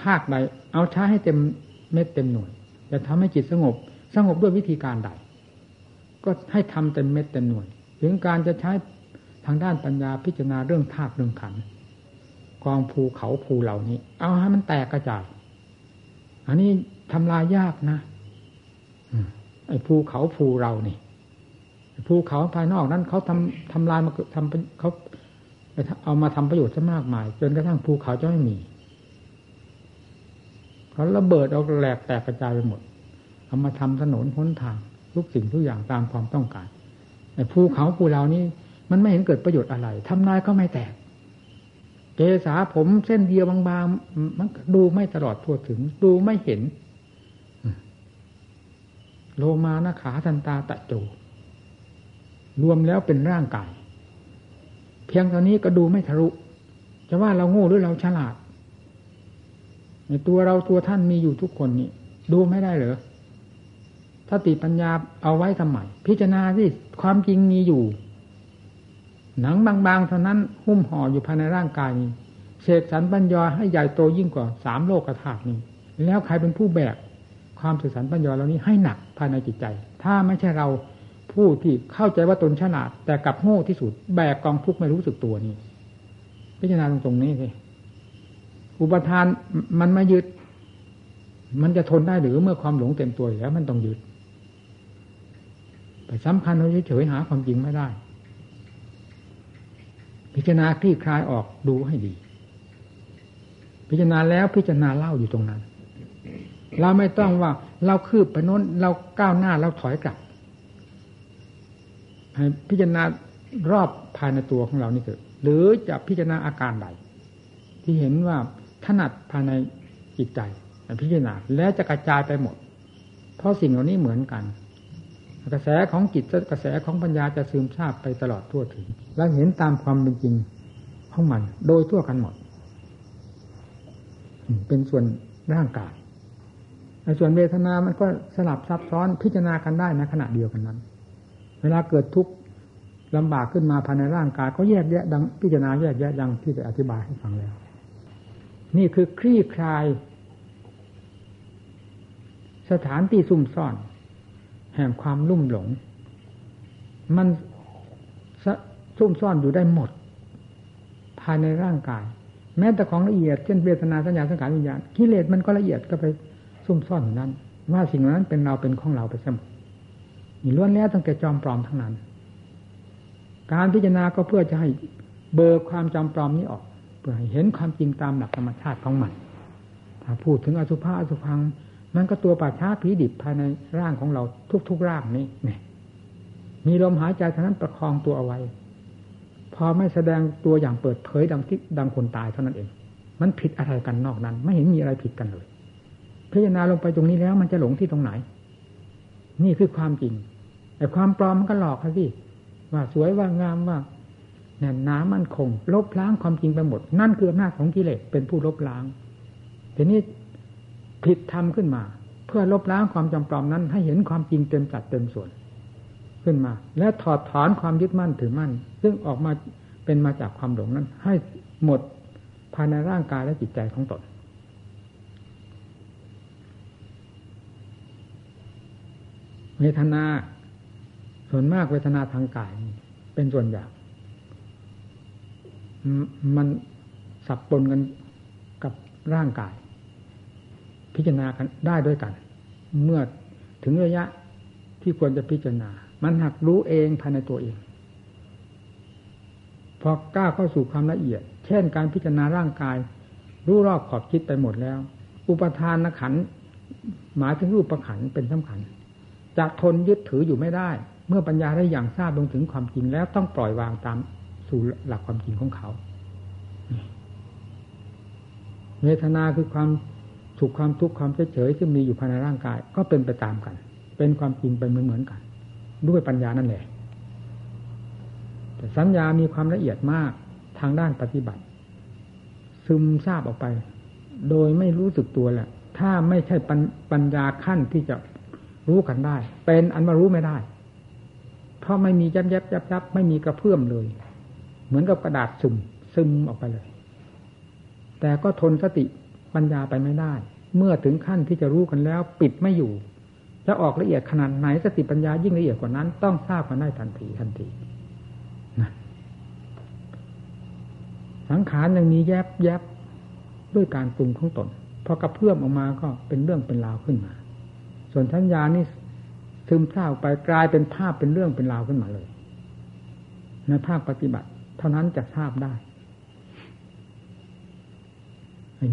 ภาคใดเอาใช้ให้เต็มเม็ดเต็มหน่วย จะทำให้จิตสงบ สงบด้วยวิธีการใด ก็ให้ทำเต็มเม็ดเต็มหน่วย ถึงการจะใช้ทางด้านปัญญาพิจารณาเรื่องธาตุเรื่องขันกองภูเขาภูเหล่านี้ เอาให้มันแตกกระจาย อันนี้ทำลายยากนะ ไอ้ภูเขาภูเรานี่ภูเขาภายนอกนั้นเขาทำทำลายมาทำเขาเอามาทำประโยชน์ซะมากมาย จนกระทั่งภูเขาจะไม่มีเขาระเบิดเอาแหลกแตกกระจายไปหมดเอามาทำถนนพ้นทาง ทุกสิ่งทุกอย่างตามความต้องการไอ้ภูเขาภูเหล่านี้ มันไม่เห็นเกิดประโยชน์อะไรทำนายก็ไม่แตกเกษาผมเส้นเดียวบางๆมันดูไม่ตลอดทั่วถึง ดูไม่เห็น โลมานะขาทันตาตะโจรวมแล้วเป็นร่างกาย เพียงเท่านี้ก็ดูไม่ทะลุจะว่าเราโง่หรือเราฉลาด ในตัวเราตัวท่านมีอยู่ทุกคนนี่ดูไม่ได้เหรอสติปัญญาเอาไว้ทำไมพิจารณาที่ความจริงมีอยู่ หนังบางๆเท่านั้นหุ้มห่ออยู่ภายในร่างกายนี้เศษสันปัญญาให้ใหญ่โตยิ่งกว่าสามโลกธาตุนี้ แล้วใครเป็นผู้แบก ความเศษสันปัญญาเหล่านี้ให้หนักภายในจิตใจ ถ้าไม่ใช่เราผู้ที่เข้าใจว่าตนฉลาด แต่กลับโง่ที่สุดแบกกองทุกข์ไม่รู้สึกตัวนี้พิจารณาตรงตรงนี้สิอุปทานมันไม่ยึด มันจะทนได้หรือเมื่อความหลงเต็มตัวแล้ว มันต้องยึดไปสำคัญเราเฉยๆหาความจริงไม่ได้ พิจารณาคลี่คลายออกดูให้ดี พิจารณาแล้วพิจารณาเล่าอยู่ตรงนั้น เราไม่ต้องว่า เราคืบไปโน้น เราก้าวหน้าเราถอยกลับให้พิจารณารอบภายในตัวของเรานี่เกิดหรือจะพิจารณาอาการใดที่เห็นว่าถนัดภายในจิตใจพิจารณาแล้วจะกระจายไปหมด เพราะสิ่งเหล่านี้เหมือนกัน กระแสของจิตกระแสของปัญญาจะซึมซาบไปตลอดทั่วถึง แล้วเห็นตามความเป็นจริงของมัน โดยทั่วกันหมด เป็นส่วนร่างกาย ในส่วนเวทนามันก็สลับซับซ้อนพิจารณากันได้ในขณะเดียวกันนั้น เวลาเกิดทุกข์ลำบากขึ้นมาภายในร่างกายก็แยกแยะดังพิจารณาแยกแยะดังที่จะอธิบายให้ฟังแล้ว นี่คือคลี่คลาย สถานที่ซุ่มซ่อน แห่งความลุ่มหลง มันซุ่มซ่อนอยู่ได้หมด ภายในร่างกาย แม้แต่ของละเอียดเช่นเวทนาสัญญาสังขารวิญญาณกิเลสมันก็ละเอียดก็ไป ซุ่มซ่อนอยู่นั้น ว่าสิ่งนั้นเป็นเราเป็นของเราไปเสมอนี่ล้วนแล้วตั้งแต่จอมปลอมทั้งนั้น การพิจารณาก็เพื่อจะให้เบิกความจำปลอมนี้ออก เพื่อให้เห็นความจริงตามหลักธรรมชาติของมันถ้าพูดถึงอสุภะอสุพัง มันก็ตัวป่าช้าผีดิบภายในร่างของเราทุกๆร่างนี้เนี่ยมีลมหายใจเท่านั้นประคองตัวเอาไว้ พอไม่แสดงตัวอย่างเปิดเผยดังที่ดังคนตายเท่านั้นเอง มันผิดอะไรกันนอกนั้น ไม่เห็นมีอะไรผิดกันเลย พิจารณาลงไปตรงนี้แล้ว มันจะหลงที่ตรงไหน นี่คือความจริง แต่ความปลอมมันก็หลอกครับพี่ว่าสวยว่างามว่าแน่นหนามั่นคง ลบล้างความจริงไปหมด นั่นคืออำนาจของกิเลสเป็นผู้ลบล้างทีนี้ผิดทำขึ้นมา เพื่อลบล้างความจำปลอมนั้น ให้เห็นความจริงเต็มจัดเต็มส่วนขึ้นมา แล้วถอดถอนความยึดมั่นถือมั่น ซึ่งออกมาเป็นมาจากความหลงนั้น ให้หมดภายในร่างกายและจิตใจของตน เวทนา ส่วนมากเวทนาทางกาย เป็นส่วนใหญ่มันสับปนกันกับร่างกาย พิจารณากันได้ด้วยกัน เมื่อถึงระยะที่ควรจะพิจารณา มันหักรู้เองภายในตัวเอง พอกล้าเข้าสู่ความละเอียด เช่นการพิจารณาร่างกาย รู้รอบขอบคิดไปหมดแล้ว อุปทานขันหมายถึงรูปประขันเป็นสำคัญ จะทนยึดถืออยู่ไม่ได้ เมื่อปัญญาได้อย่างทราบลงถึงความจริงแล้วต้องปล่อยวางตามสู่หลักความจริงของเขาเวทนาคือความสุขความทุกข์ความเฉยๆที่มีอยู่ภายในร่างกาย ก็เป็นไปตามกัน เป็นความจริงไปเหมือนเหมือนกัน ด้วยปัญญานั่นแหละแต่สัญญามีความละเอียดมากทางด้านปฏิบัติ ซึมซาบออกไป โดยไม่รู้สึกตัวแหละ ถ้าไม่ใช่ปัญญาขั้นที่จะ รู้กันได้ เป็นอันมารู้ไม่ได้ เพราะไม่มียับยับยับยับไม่มีกระเพื่อมเลย เหมือนกับกระดาษซึมซึมออกไปเลย แต่ก็ทนสติปัญญาไปไม่ได้ เมื่อถึงขั้นที่จะรู้กันแล้ว ปิดไม่อยู่จะออกละเอียดขนาดไหนสติปัญญายิ่งละเอียดกว่านั้น ต้องทราบกันได้ทันทีทันทีนะสังขารยังมีแยบแยบด้วยการปรุงของตนพอกระเพื่อมออกมาก็เป็นเรื่องเป็นราวขึ้นมา ส่วนทัญญานี่ซึมซาบไปกลายเป็นภาพเป็นเรื่องเป็นราวขึ้นมาเลย ในภาคปฏิบัติ เท่านั้นจะทราบได้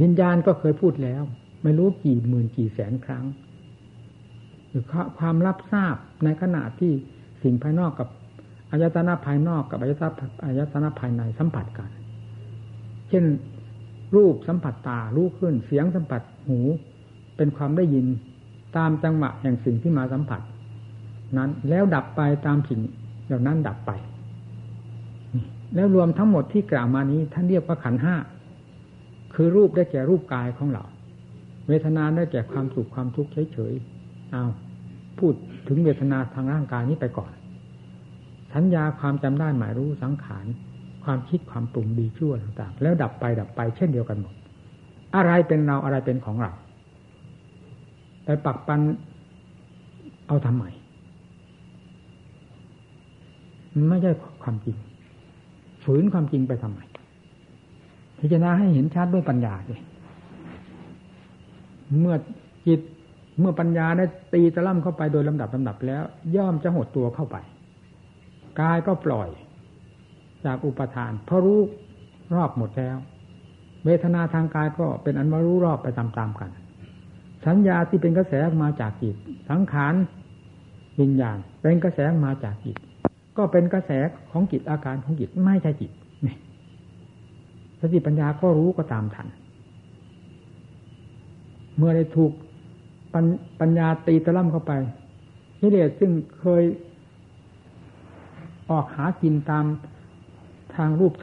วิญญาณก็เคยพูดแล้ว ไม่รู้กี่หมื่นกี่แสนครั้งหรือความรับทราบในขณะที่สิ่งภายนอกกับอายตนะภายนอกกับอายตนะอายตนะภายในสัมผัสกัน เช่นรูปสัมผัสตารู้ขึ้นเสียงสัมผัสหู เป็นความได้ยิน ตามจังหวะแห่งสิ่งที่มาสัมผัส นั้นแล้วดับไปตามสิ่งเหล่านั้นดับไป แล้วรวมทั้งหมดที่กล่าวมานี้ท่านเรียกว่าขันห้าคือรูปได้แก่รูปกายของเรา เวทนาได้แก่ความสุขความทุกข์เฉยๆเอาพูดถึงเวทนาทางร่างกายนี้ไปก่อน สัญญาความจำได้หมายรู้สังขารความคิดความปรุงดีชั่วต่างๆ แล้วดับไปดับไปเช่นเดียวกันหมด อะไรเป็นเราอะไรเป็นของเรา ปปักปันเอาทำไมไม่ใช่ความจริง ฝืนความจริงไปทำไมพิจารณาให้เห็นชัดด้วยปัญญาเลยเมื่อจิตเมื่อปัญญาได้ตีตะล่ำเข้าไปโดยลำดับลำดับแล้ว ย่อมจะหดตัวเข้าไปกายก็ปล่อย จากอุปทานเพราะรู้รอบหมดแล้ว เวทนาทางกายก็เป็นอันว่ารู้รอบไปตามๆกัน สัญญาที่เป็นกระแสมาจากจิต สังขารวิญญาณเป็นกระแสมาจากจิต ก็เป็นกระแสของจิตอาการของจิตไม่ใช่จิตนี่สติปัญญาก็รู้ก็ตามทัน เมื่อได้ถูกปัญญาตีตะล่ำเข้าไปกิเลสซึ่งเคยออกหากินตามทางรูป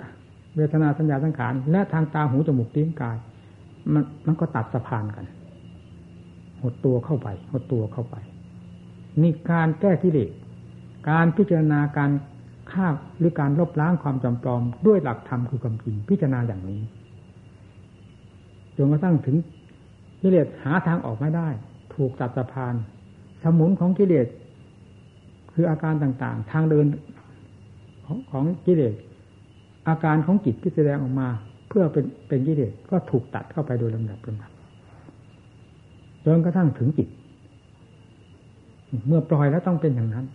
เวทนาสัญญาสังขารและทางตาหูจมูกลิ้นกาย มันมันก็ตัดสะพานกัน หดตัวเข้าไปหดตัวเข้าไป นี่การแก้กิเลสการพิจารณาการฆ่าหรือการลบล้างความจำปลอม ด้วยหลักธรรมคือความจริงพิจารณาอย่างนี้จนกระทั่งถึงกิเลสหาทางออกไม่ได้ ถูกตัดสะพาน สมุนของกิเลสคืออาการต่างๆ ทางเดินของของกิเลสอาการของจิตที่แสดงออกมา เพื่อเป็นเป็นกิเลสก็ถูกตัดเข้าไปโดยลำดับลำดับ จนกระทั่งถึงจิต เมื่อปล่อยแล้วต้องเป็นอย่างนั้น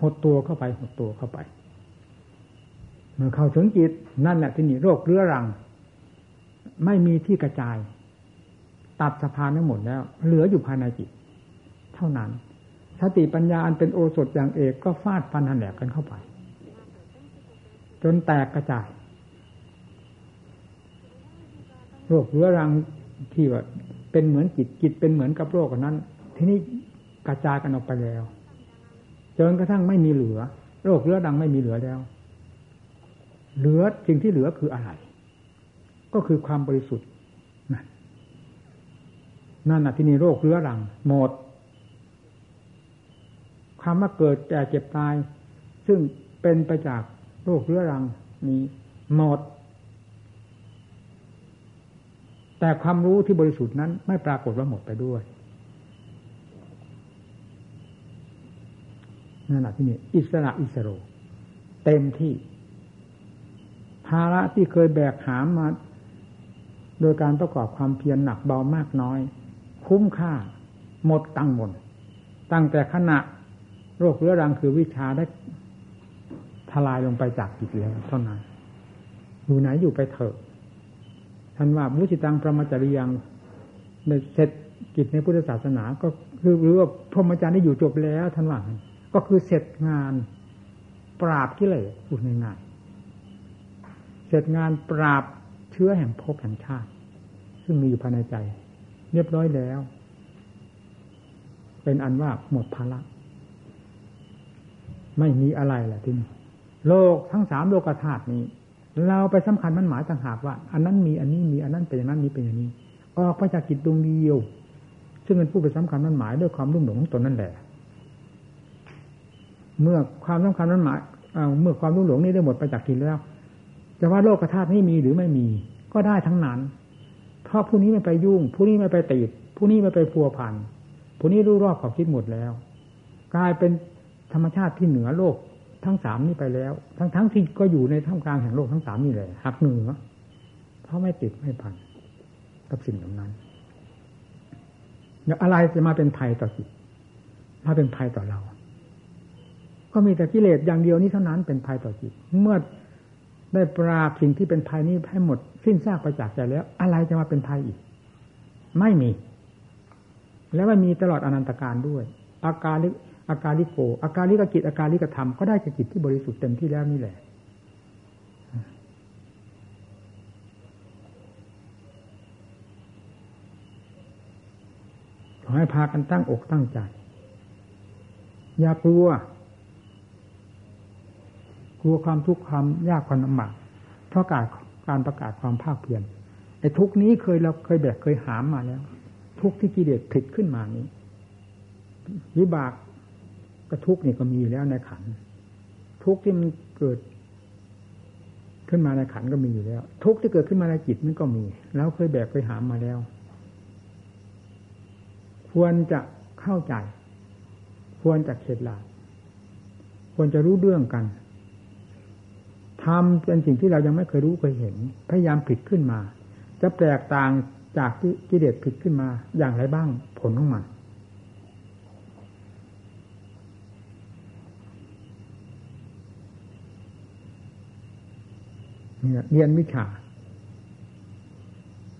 หดตัวเข้าไปหดตัวเข้าไป เมื่อเข้าถึงจิตนั่นแหละที่นี่โรคเรื้อรัง ไม่มีที่กระจาย ตัดสะพานทั้งหมดแล้ว เหลืออยู่ภายในจิต เท่านั้นสติปัญญาอันเป็นโอสถอย่างเอกก็ฟาดฟันหันแหลกกันเข้าไป จนแตกกระจายโรคเรื้อรังที่ว่า เป็นเหมือนจิตจิตเป็นเหมือนกับโรคนั้น ทีนี้กระจายกันออกไปแล้วจนกระทั่งไม่มีเหลือ โรคเรื้อรังไม่มีเหลือแล้ว เหลือสิ่งที่เหลือคืออะไร ก็คือความบริสุทธิ์นั่นนั่นนะที่นี่โรคเรื้อรังหมดความว่าเกิดแต่เจ็บตาย ซึ่งเป็นไปจากโรคเรื้อรังมีหมด แต่ความรู้ที่บริสุทธิ์นั้น ไม่ปรากฏว่าหมดไปด้วยนั่นแหละที่นี่อิสระอิสโร เต็มที่ภาระที่เคยแบกหามมา โดยการประกอบความเพียรหนักเบามากน้อย คุ้มค่า หมดตั้งหมดตั้งแต่ขณะโรคเรื้อรังคือวิชาได้ทลายลงไปจากจิตแล้วเท่านั้นอยู่ไหนอยู่ไปเถอะ ท่านว่ามุจิตังประมาจริยังเสร็จกิจในพุทธศาสนา ก็คือหรือว่าพรหมจรรย์ได้อยู่จบแล้วท่านว่าก็คือเสร็จงานปราบกิเลสพูดง่ายๆเสร็จงานปราบเชื้อแห่งภพแห่งชาติ ซึ่งมีอยู่ภายในใจ เรียบร้อยแล้ว เป็นอันว่าหมดภาระไม่มีอะไรแหละที่นี่โลกทั้งสามโลกธาตุนี้ เราไปสำคัญมันหมายต่างหากว่า อันนั้นมีอันนี้มีอันนั้นเป็นอย่างนั้นนี้เป็นอย่างนี้ ออกไปจากจิตดวงเดียว ซึ่งเป็นผู้ไปสำคัญมันหมายด้วยความรุ่มหลงของตนนั่นแหละ เมื่อความสำคัญมันหมายเมื่อความรุ่มหลงนี้ได้หมดไปจากจิตแล้วจะว่าโลกธาตุนี้มีหรือไม่มี ก็ได้ทั้งนั้น เพราะผู้นี้ไม่ไปยุ่ง ผู้นี้ไม่ไปติด ผู้นี้ไม่ไปพัวพันผู้นี้รู้รอบขอบคิดหมดแล้ว กลายเป็นธรรมชาติที่เหนือโลก ทั้งสามนี้ไปแล้ว ทั้งทั้งที่ก็อยู่ในท่ามกลางแห่งโลกทั้งสามนี่แหละหักเหนือเพราะไม่ติดไม่พันกับสิ่งเหล่านั้นอะไรจะมาเป็นภัยต่อจิตมาเป็นภัยต่อเรา ก็มีแต่กิเลสอย่างเดียวนี้เท่านั้นเป็นภัยต่อจิต เมื่อได้ปราบสิ่งที่เป็นภัยนี้ให้หมด สิ้นซากไปจากใจแล้ว อะไรจะมาเป็นภัยอีก ไม่มี แล้วไม่มีตลอดอนันตการด้วย อาการ อาการลิโก อาการลิกกิจอาการลิกธรรมก็ได้จากจิตที่บริสุทธิ์เต็มที่แล้วนี่แหละขอให้พากันตั้งอกตั้งใจ อย่ากลัว กลัวความทุกข์ความยากความลำบากเพราะการการประกาศความภาคเพียรไอ้ทุกนี้เคยเราเคยแบกเคยหามมาแล้ว ทุกที่กิเลสผิดขึ้นมานี้วิบาก ก็ทุกข์นี่ก็มีแล้วในขัน ทุกข์ที่มันเกิด ขึ้นมาในขันก็มีอยู่แล้ว ทุกข์ที่เกิดขึ้นมาในจิตมันก็มีแล้วเคยแบกไปหามมาแล้ว ควรจะเข้าใจ ควรจะเข็ดหลาบควรจะรู้เรื่องกันทำเป็นสิ่งที่เรายังไม่เคยรู้เคยเห็น พยายามผิดขึ้นมา จะแตกต่างจากที่กิเลสผิดขึ้นมา อย่างไรบ้างผลของมัน เนี่ยเรียนวิชา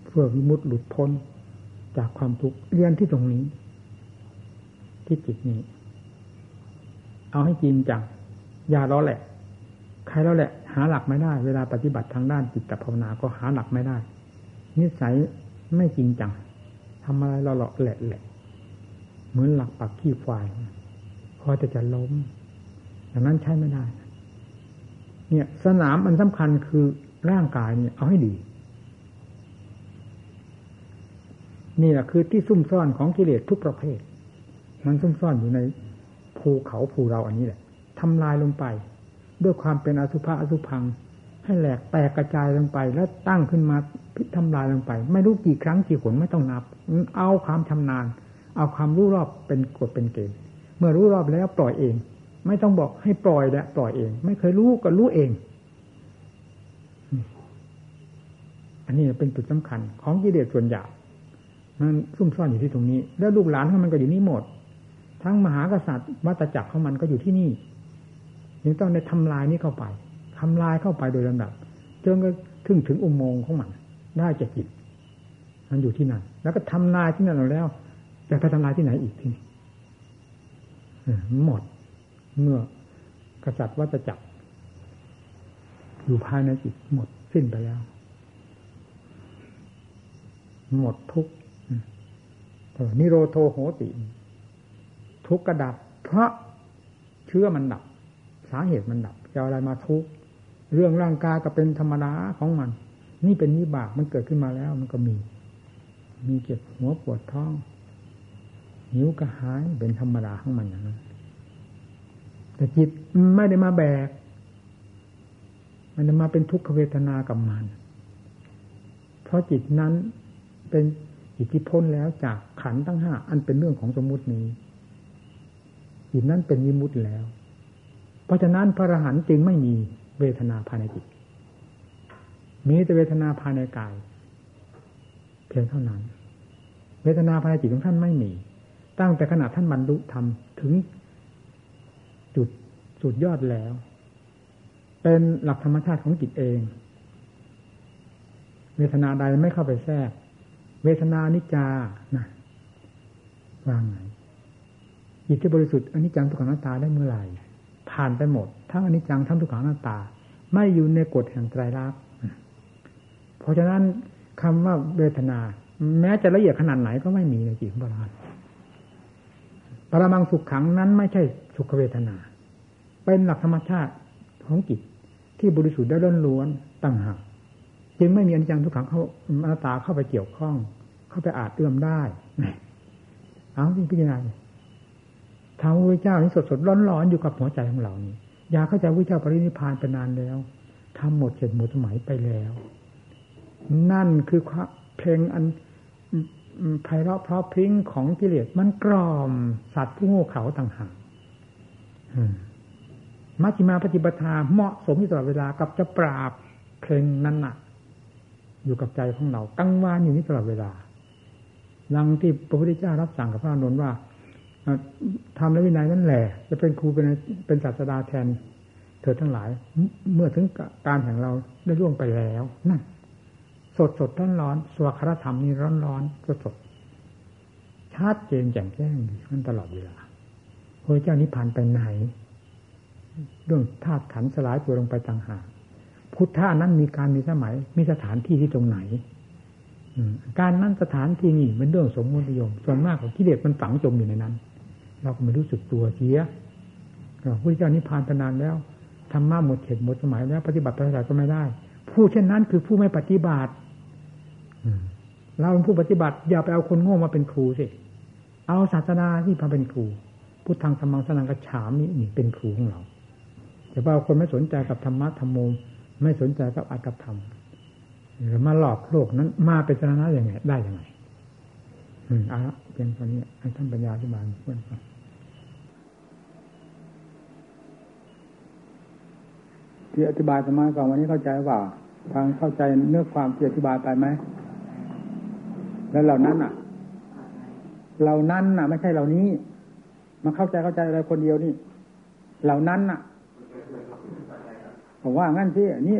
เพื่อวิมุตติหลุดพ้นจากความทุกข์เรียนที่ตรงนี้ ที่จิตนี้ เอาให้จริงจังอย่าล้อแหละ ใครแล้วแหละ หาหลักไม่ได้ เวลาปฏิบัติทางด้านจิตภาวนาก็หาหลักไม่ได้ นิสัยไม่จริงจังทำอะไรเราหลอกแหละแหละ เหมือนหลักปักขี้ควายพอจะจะล้มอย่างนั้นใช้ไม่ได้ เนี่ย สนามอันสำคัญคือร่างกายเนี่ย เอาให้ดี นี่แหละคือที่ซุ่มซ่อนของกิเลสทุกประเภท มันซุ่มซ่อนอยู่ในภูเขาภูเราอันนี้แหละทำลายลงไป ด้วยความเป็นอสุภะอสุพัง ให้แหลกแตกกระจายลงไป แล้วตั้งขึ้นมาพิทำลายลงไป ไม่รู้กี่ครั้งกี่ขนไม่ต้องนับ เอาความชำนาญ เอาความรู้รอบเป็นกฎเป็นเกณฑ์เมื่อรู้รอบแล้วปล่อยเอง ไม่ต้องบอกให้ปล่อยและปล่อยเอง ไม่เคยรู้ก็รู้เอง อันนี้เป็นจุดสำคัญ ของกิเลสส่วนใหญ่มันซุ่มซ่อนอยู่ที่ตรงนี้ แล้วลูกหลานของมันก็อยู่นี่หมด ทั้งมหากษัตริย์วัตจักรของมันก็อยู่ที่นี่ยังต้องในทำลายนี้เข้าไปทำลายเข้าไปโดยลำดับจนก็ถึงถึงอุโมงค์ของมัน ได้จากจิต มันอยู่ที่นั่น แล้วก็ทำลายที่นั่นแล้วจะไปทำลายที่ไหนอีกที่นี่หมด เมื่อกษัตริย์วัตจักร อยู่ภายในจิตหมดสิ้นไปแล้ว หมดทุกนิโรโทโหติ ทุกกระดับ เพราะเชื้อมันดับ สาเหตุมันดับจะอะไรมาทุกเรื่องร่างกายก็เป็นธรรมดาของมัน นี่เป็นนิบากมันเกิดขึ้นมาแล้ว มันก็มี มีเจ็บหัวปวดท้องหิวกระหายเป็นธรรมดาของมันอย่างนั้น แต่จิตไม่ได้มาแบก มันมาเป็นทุกขเวทนากับมัน เพราะจิตนั้นเป็นอิตทธิพลแล้วจากขันตั้งห้าอันเป็นเรื่องของสมมุตินี้ จิตนั้นเป็นวิมุตติแล้ว เพราะฉะนั้นพระอรหันต์จึงไม่มีเวทนาภายในจิต มีแต่เวทนาภายในกาย เพียงเท่านั้น เวทนาภายในจิตของท่านไม่มี ตั้งแต่ขณะท่านบรรลุธรรมถึง จุดสุดยอดแล้ว เป็นหลักธรรมชาติของจิตเอง เวทนาใดไม่เข้าไปแทรก เวทนานิจานะวางไงจิตที่บริสุทธิ์อนิจจังทุกขังหน้าตาได้เมื่อไหร่ผ่านไปหมดทั้งอนิจจังทั้งทุกขังหน้าตา ไม่อยู่ในกฎแห่งไตรลักษณ์เพราะฉะนั้นคำว่าเวทนา แม้จะละเอียดขนาดไหนก็ไม่มีในจิตของพระรา ปรมังสุขขังนั้นไม่ใช่สุขเวทนา เป็นหลักธรรมชาติของจิตที่บริสุทธิ์ได้ล้นล้วนตั้งหากจึงไม่มีอนิจจังทุกขังเข้าอนัตตาเข้าไปเกี่ยวข้อง เข้าไปอาจเอื้อมได้เอาที่พิจารณาทางพระเจ้านี่สดสดร้อนร้อนอยู่กับหัวใจของเรานี่อยากเข้าใจพระเจ้าปรินิพานไปนานแล้วทำหมดเสร็จหมดสมัยไปแล้ว นั่นคือเพลงอัน ไพเราะเพราะพริ้งของกิเลสมันกรอม สัตว์ผู้โง่เขาต่างหากมัชฌิมาปฏิปทาเหมาะสมที่ตลอดเวลากับจะปราบเพลงนั้นน่ะอยู่กับใจของเราตั้งวานอยู่นี้ตลอดเวลาดังที่พระพุทธเจ้ารับสั่งกับพระอนุนว่าทำและวินัยนั่นแหละ จะเป็นครูเป็นเป็นศาสดาแทน เธอทั้งหลาย เมื่อถึงการแห่งเราได้ล่วงไปแล้วนั่น สดสดร้อนร้อนสวครธรรมนี่ร้อนร้อนสดสดชัดเจนแจ่มแจ้งอยู่นันตลอดเวลาพระเจ้านิพพานไปไหน เรื่องธาตุขันสลายตัวลงไปต่างหากพุทธะนั้นมีการมีสมัย มีสถานที่ที่ตรงไหนการนั้นสถานที่นี่เป็นเรื่องสมมติยมส่วนมากของกิเลสมันฝังจมอยู่ในนั้น เราก็ไม่รู้สึกตัวเสียพระพุทธเจ้านิพพานไปนานแล้วทำมาหมดเขตหมดสมัยแล้ว ปฏิบัติอะไรก็ไม่ได้ ผู้เช่นนั้นคือผู้ไม่ปฏิบัติ เราเป็นผู้ปฏิบัติอย่าไปเอาคนโง่มาเป็นครูสิ เอาศาสนาที่มาเป็นครู พุทธังธรรมังสนังกระฉามนี่นี่เป็นครูของเราแต่ว่าคนไม่สนใจกับธรรมะธรรมโมไม่สนใจกับอัตธรรมหรือมาหลอกโลกนั้น มาเป็นสาระอย่างไง ได้ยังไง อืมอะเป็นตอนนี้ให้ท่านปัญญาที่บานเพื่อนฟังที่อธิบายสมาก่อนวันนี้เข้าใจว่า ทางเข้าใจเนื้อความที่อธิบายไปไหม แล้วเหล่านั้นอะ เหล่านั้นอะ ไม่ใช่เหล่านี้มาเข้าใจเข้าใจอะไรคนเดียวนี่ เหล่านั้นอะผมว่างั้นที่นี่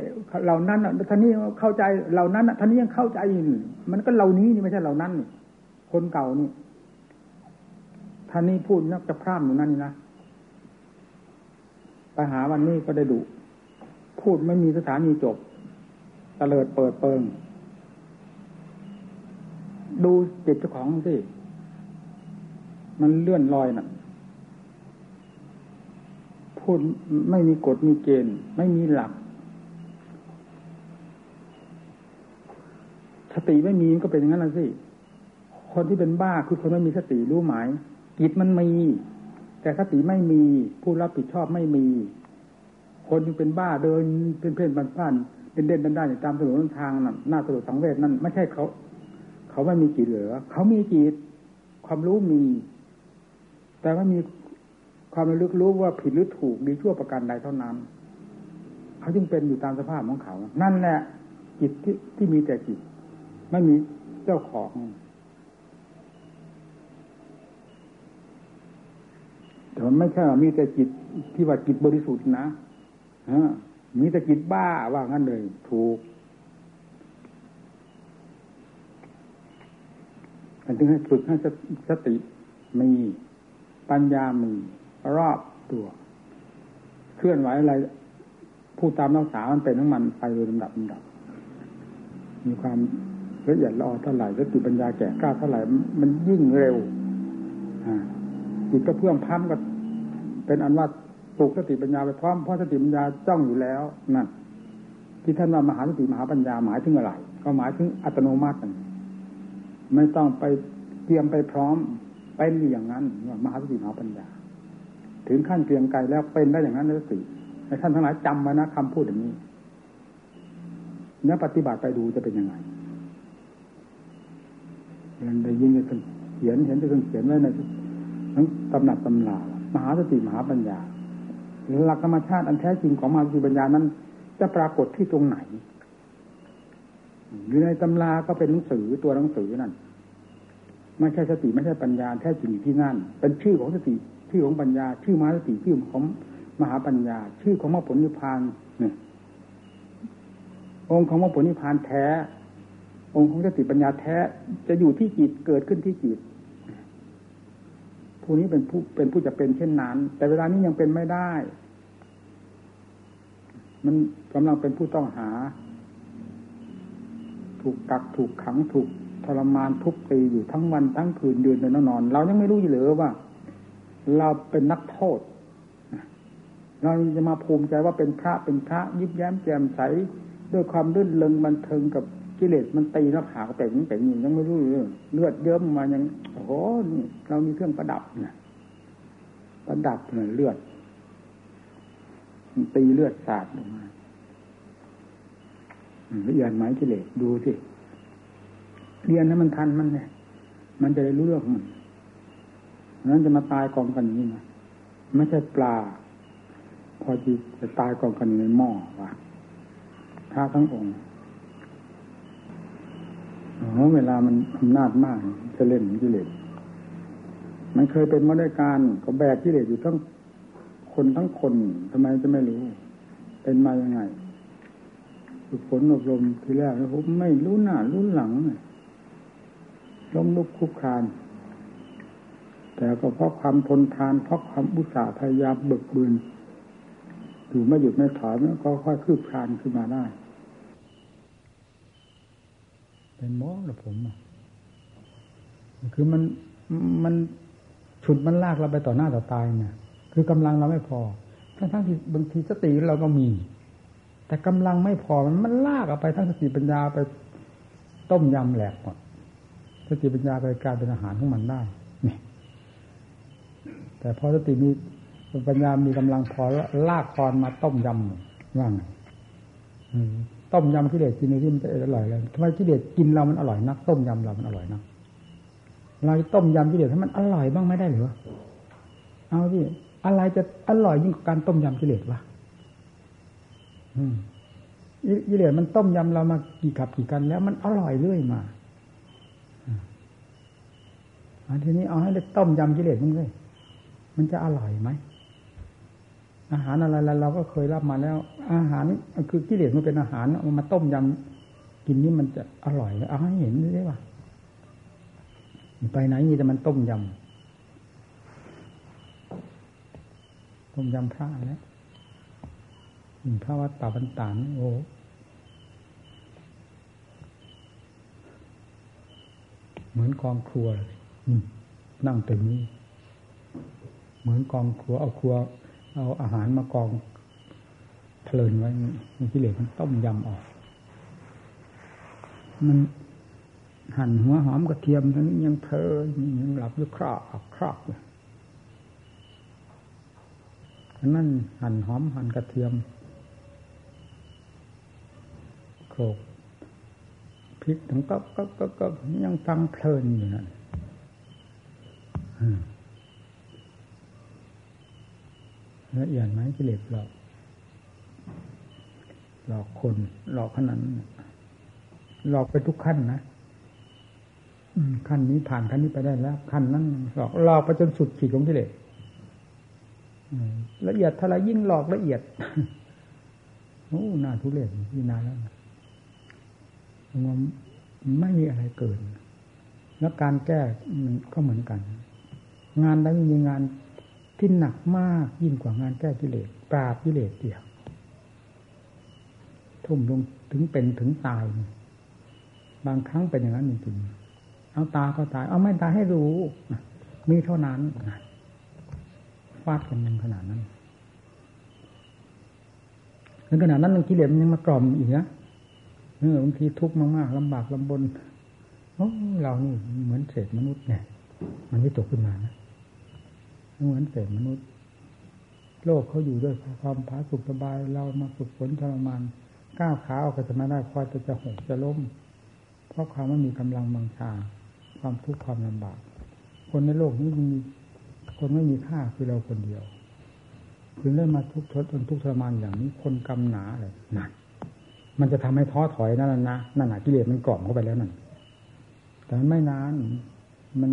เรานั้นท่านนี้เข้าใจเรานั้นท่านนี้ยังเข้าใจมันก็เรานี้นี่ไม่ใช่เรานั้นนี่คนเก่านี่ท่านนี้พูดนักจะพร่ำอยู่นั่นนี่นะไปหาวันนี้ก็ได้ดุพูดไม่มีสถานีจบตะเลิดเปิดเปิง ดูจิตเจ้าของสิ มันเลื่อนลอยน่ะ พูดไม่มีกฎมีเกณฑ์ ไม่มีหลัก สติไม่มีก็เป็นอย่างนั้นละสิ คนที่เป็นบ้าคือคนไม่มีสติรู้หมายจิตมันมี แต่สติไม่มี ผู้รับผิดชอบไม่มี คนที่เป็นบ้าเดินเป็นเพ่นบ้านบ้านเป็นเด่นด้านๆตามถนนทางนั่นหน้าถนนสังเวชนั่นไม่ใช่เขา เขาไม่มีจิตเหลือเขามีจิต ความรู้มี แต่ว่ามีความระลึกรู้ว่าผิดหรือถูกดีชั่วประการใดเท่านั้น เขาจึงเป็นอยู่ตามสภาพของเขา นั่นแหละจิตที่ที่มีแต่จิต ไม่มีเจ้าของแต่มันไม่ใช่มีแต่จิตที่ว่าจิตบริสุทธิ์นะฮะมีแต่จิตบ้าว่างั้นเลย ถูก อันถึงให้ฝึกให้สติมีปัญญามีรอบตัว เคลื่อนไหวอะไรผู้ตามรักษามันเป็นทั้งมันไปโดยลำดับลำดับ มีความละเอียดละออเท่าไหร่สติปัญญาแก่กล้าเท่าไหร่มันยิ่งเร็วจิตก็เพื่อมพัมก็ เป็นอันว่าปลุกสติปัญญาไปพร้อมเพราะสติปัญญาจ้องอยู่แล้วนั่นที่ท่านว่ามหาสติมหาปัญญาหมายถึงอะไร ก็หมายถึงอัตโนมัติ ไม่ต้องไปเตรียมไปพร้อมเป็นอย่างนั้นว่ามหาสติมหาปัญญา ถึงขั้นเกรียงไกลแล้วเป็นได้อย่างนั้นสติให้ท่านทั้งหลายจำไว้นะคำพูดอย่างนี้เนื้อปฏิบัติไปดูจะเป็นยังไงยังได้ยินจะเขียนเห็นจะเขียนไว้ในทั้งตำหนักตำลามหาสติมหาปัญญาหลักธรรมชาติอันแท้จริงของมหาสติปัญญานั้น จะปรากฏที่ตรงไหน อยู่ในตำราก็เป็นหนังสือตัวหนังสือนั่นไม่ใช่สติไม่ใช่ปัญญาแท้จริงที่นั่น เป็นชื่อของสติชื่อของปัญญา ชื่อมหาสติชื่อของมหาปัญญา ชื่อของมรรคผลนิพพานเนี่ยองค์ของมรรคผลนิพพานแท้ องค์ของสติปัญญาแท้ จะอยู่ที่จิตเกิดขึ้นที่จิตผู้นี้เป็นผู้เป็นผู้จะเป็นเช่นนั้น แต่เวลานี้ยังเป็นไม่ได้ มันกำลังเป็นผู้ต้องหา ถูกกักถูกขังถูกทรมานทุบตีอยู่ทั้งวันทั้งคืนเดือนเดินนอน เรายังไม่รู้เลยว่า เราเป็นนักโทษ เราจะมาภูมิใจว่าเป็นพระเป็นพระยิบแย้มแจ่มใสด้วยความลื่นเลงบันเทิงกับกิเลสมันตีหน้าผากแต่งแต่งยังไม่รู้เรื่องเลือดเยิ้มมายังโอ้โหนี่เรามีเครื่องประดับนะประดับเนี่ยเลือดตีเลือดสาดลงมา ละเอียดไหมกิเลสดูสิเรียนให้มันทันมันเนี่ยมันจะได้รู้เรื่องมันนั้นจะมาตายกองกันนี้นะไม่ใช่ปลา พอจีจะตายกองกันในหม้อว่ะท้าทั้งองค์โอ้เวลามันอำนาจมากจะเล่นกิเลสมันเคยเป็นมาด้วยการก็แบกกิเลสอยู่ทั้งคนทั้งคนทำไมจะไม่รู้ เป็นมายังไง ฝึกฝนอบรมทีแรกแล้วผมไม่รู้หน้ารู้หลังล้มลุกคุกคาน แต่ก็เพราะความทนทานเพราะความอุตสาห์พยายามเบิกบืนอยู่ไม่หยุดไม่ถอยก็ค่อยคืบคลานขึ้นมาได้ เป็นหมอหรือผมคือมันมันฉุดมันลากเราไปต่อหน้าต่อตายเนี่ยคือกำลังเราไม่พอทั้งทั้งที่บางทีสติเราก็มี แต่กำลังไม่พอมันมันลากเอาไปทั้งสติปัญญาไปต้มยำแหลกหมดสติปัญญาไปกลายเป็นอาหารของมันได้นี่แต่พอสติมีปัญญามีกำลังพอลากคอนมาต้มยำว่าไงต้มยำกิเลสกินในที่มันจะอร่อยเลยทำไมกิเลสกินเรามันอร่อยนัก ต้มยำเรามันอร่อยนักเราต้มยำกิเลสให้มันอร่อยบ้างไม่ได้หรือเอาที่อะไรจะอร่อยยิ่งกว่าการต้มยำกิเลสวะ กิเลสมันต้มยำเรามากี่กับกี่กันแล้ว มันอร่อยเรื่อยมาอันทีนี้เอาให้ได้ต้มยำกิเลสมึงเลยมันจะอร่อยไหมอาหารอะไรเราก็เคยรับมาแล้ว อาหารคือกิเลสมันเป็นอาหารเอามาต้มยำกินนี่มันจะอร่อยเอาให้เห็นได้ว่าไปไหนมีแต่มันต้มยำต้มยำพระแล้ว พระวัดป่าบันตานโอ้เหมือนกองครัวนั่งเต็มนี้ เหมือนกองครัวเอาครัว เอาอาหารมากองเพลินไว้มันกิเลสมันต้มยำออก มันหั่นหัวหอมกระเทียมทั้งนี้ยังเพลินยังหลับอยู่ครอกครอกเลยนั่นหั่นหอมหั่นกระเทียม โขกพริกถึงก็ก็ก็ก็ยังฟังเพลินอยู่นั่นละเอียดไหมกิเลสหลอกหลอกคนหลอกขนาดนั้นหลอกไปทุกขั้นนะขั้นนี้ผ่านขั้นนี้ไปได้แล้ว ขั้นนั้นหลอกหลอกไปจนสุดขีดของกิเลสละเอียดถ้าเรายิ่งหลอกละเอียดโอ้หน่าทุเรศที่นานแล้ว ไม่มีอะไรเกิน แล้วการแก้ก็เหมือนกัน งานใดมีงานที่หนักมากยิ่งกว่างานแก้กิเลสปราบกิเลสเดียวทุ่มลงถึงเป็นถึงตาย บางครั้งเป็นอย่างนั้นจริงๆเอาตาก็ตาย เอาไม่ตายให้รู้ มีเท่านั้นฟาดกันยังขนาดนั้นในขนาดนั้นกิเลสมันยังมากล่อมอีกนะ เออบางทีทุกข์มากๆลำบากลำบนเรานี่เหมือนเศษมนุษย์เนี่ย มันไม่ตกขึ้นมานะเหมือนเศษมนุษย์ โลกเขาอยู่ด้วยความผาสุกสบาย เรามาฝึกฝนทรมานก้าวขาออกจะไม่ได้คอยจะจะหกจะล้ม เพราะความไม่มีกำลังบังชา ความทุกข์ความลำบาก คนในโลกนี้มีคนไม่มีค่าคือเราคนเดียว คือเล่นมาทุกข์ทนทุกข์ทรมานอย่างนี้ คนกำหนาเลยหนั่น มันจะทำให้ท้อถอยนั่นนะนั่นน่ะกิเลสมันกล่อมเข้าไปแล้วนั่นแต่มันไม่นานมัน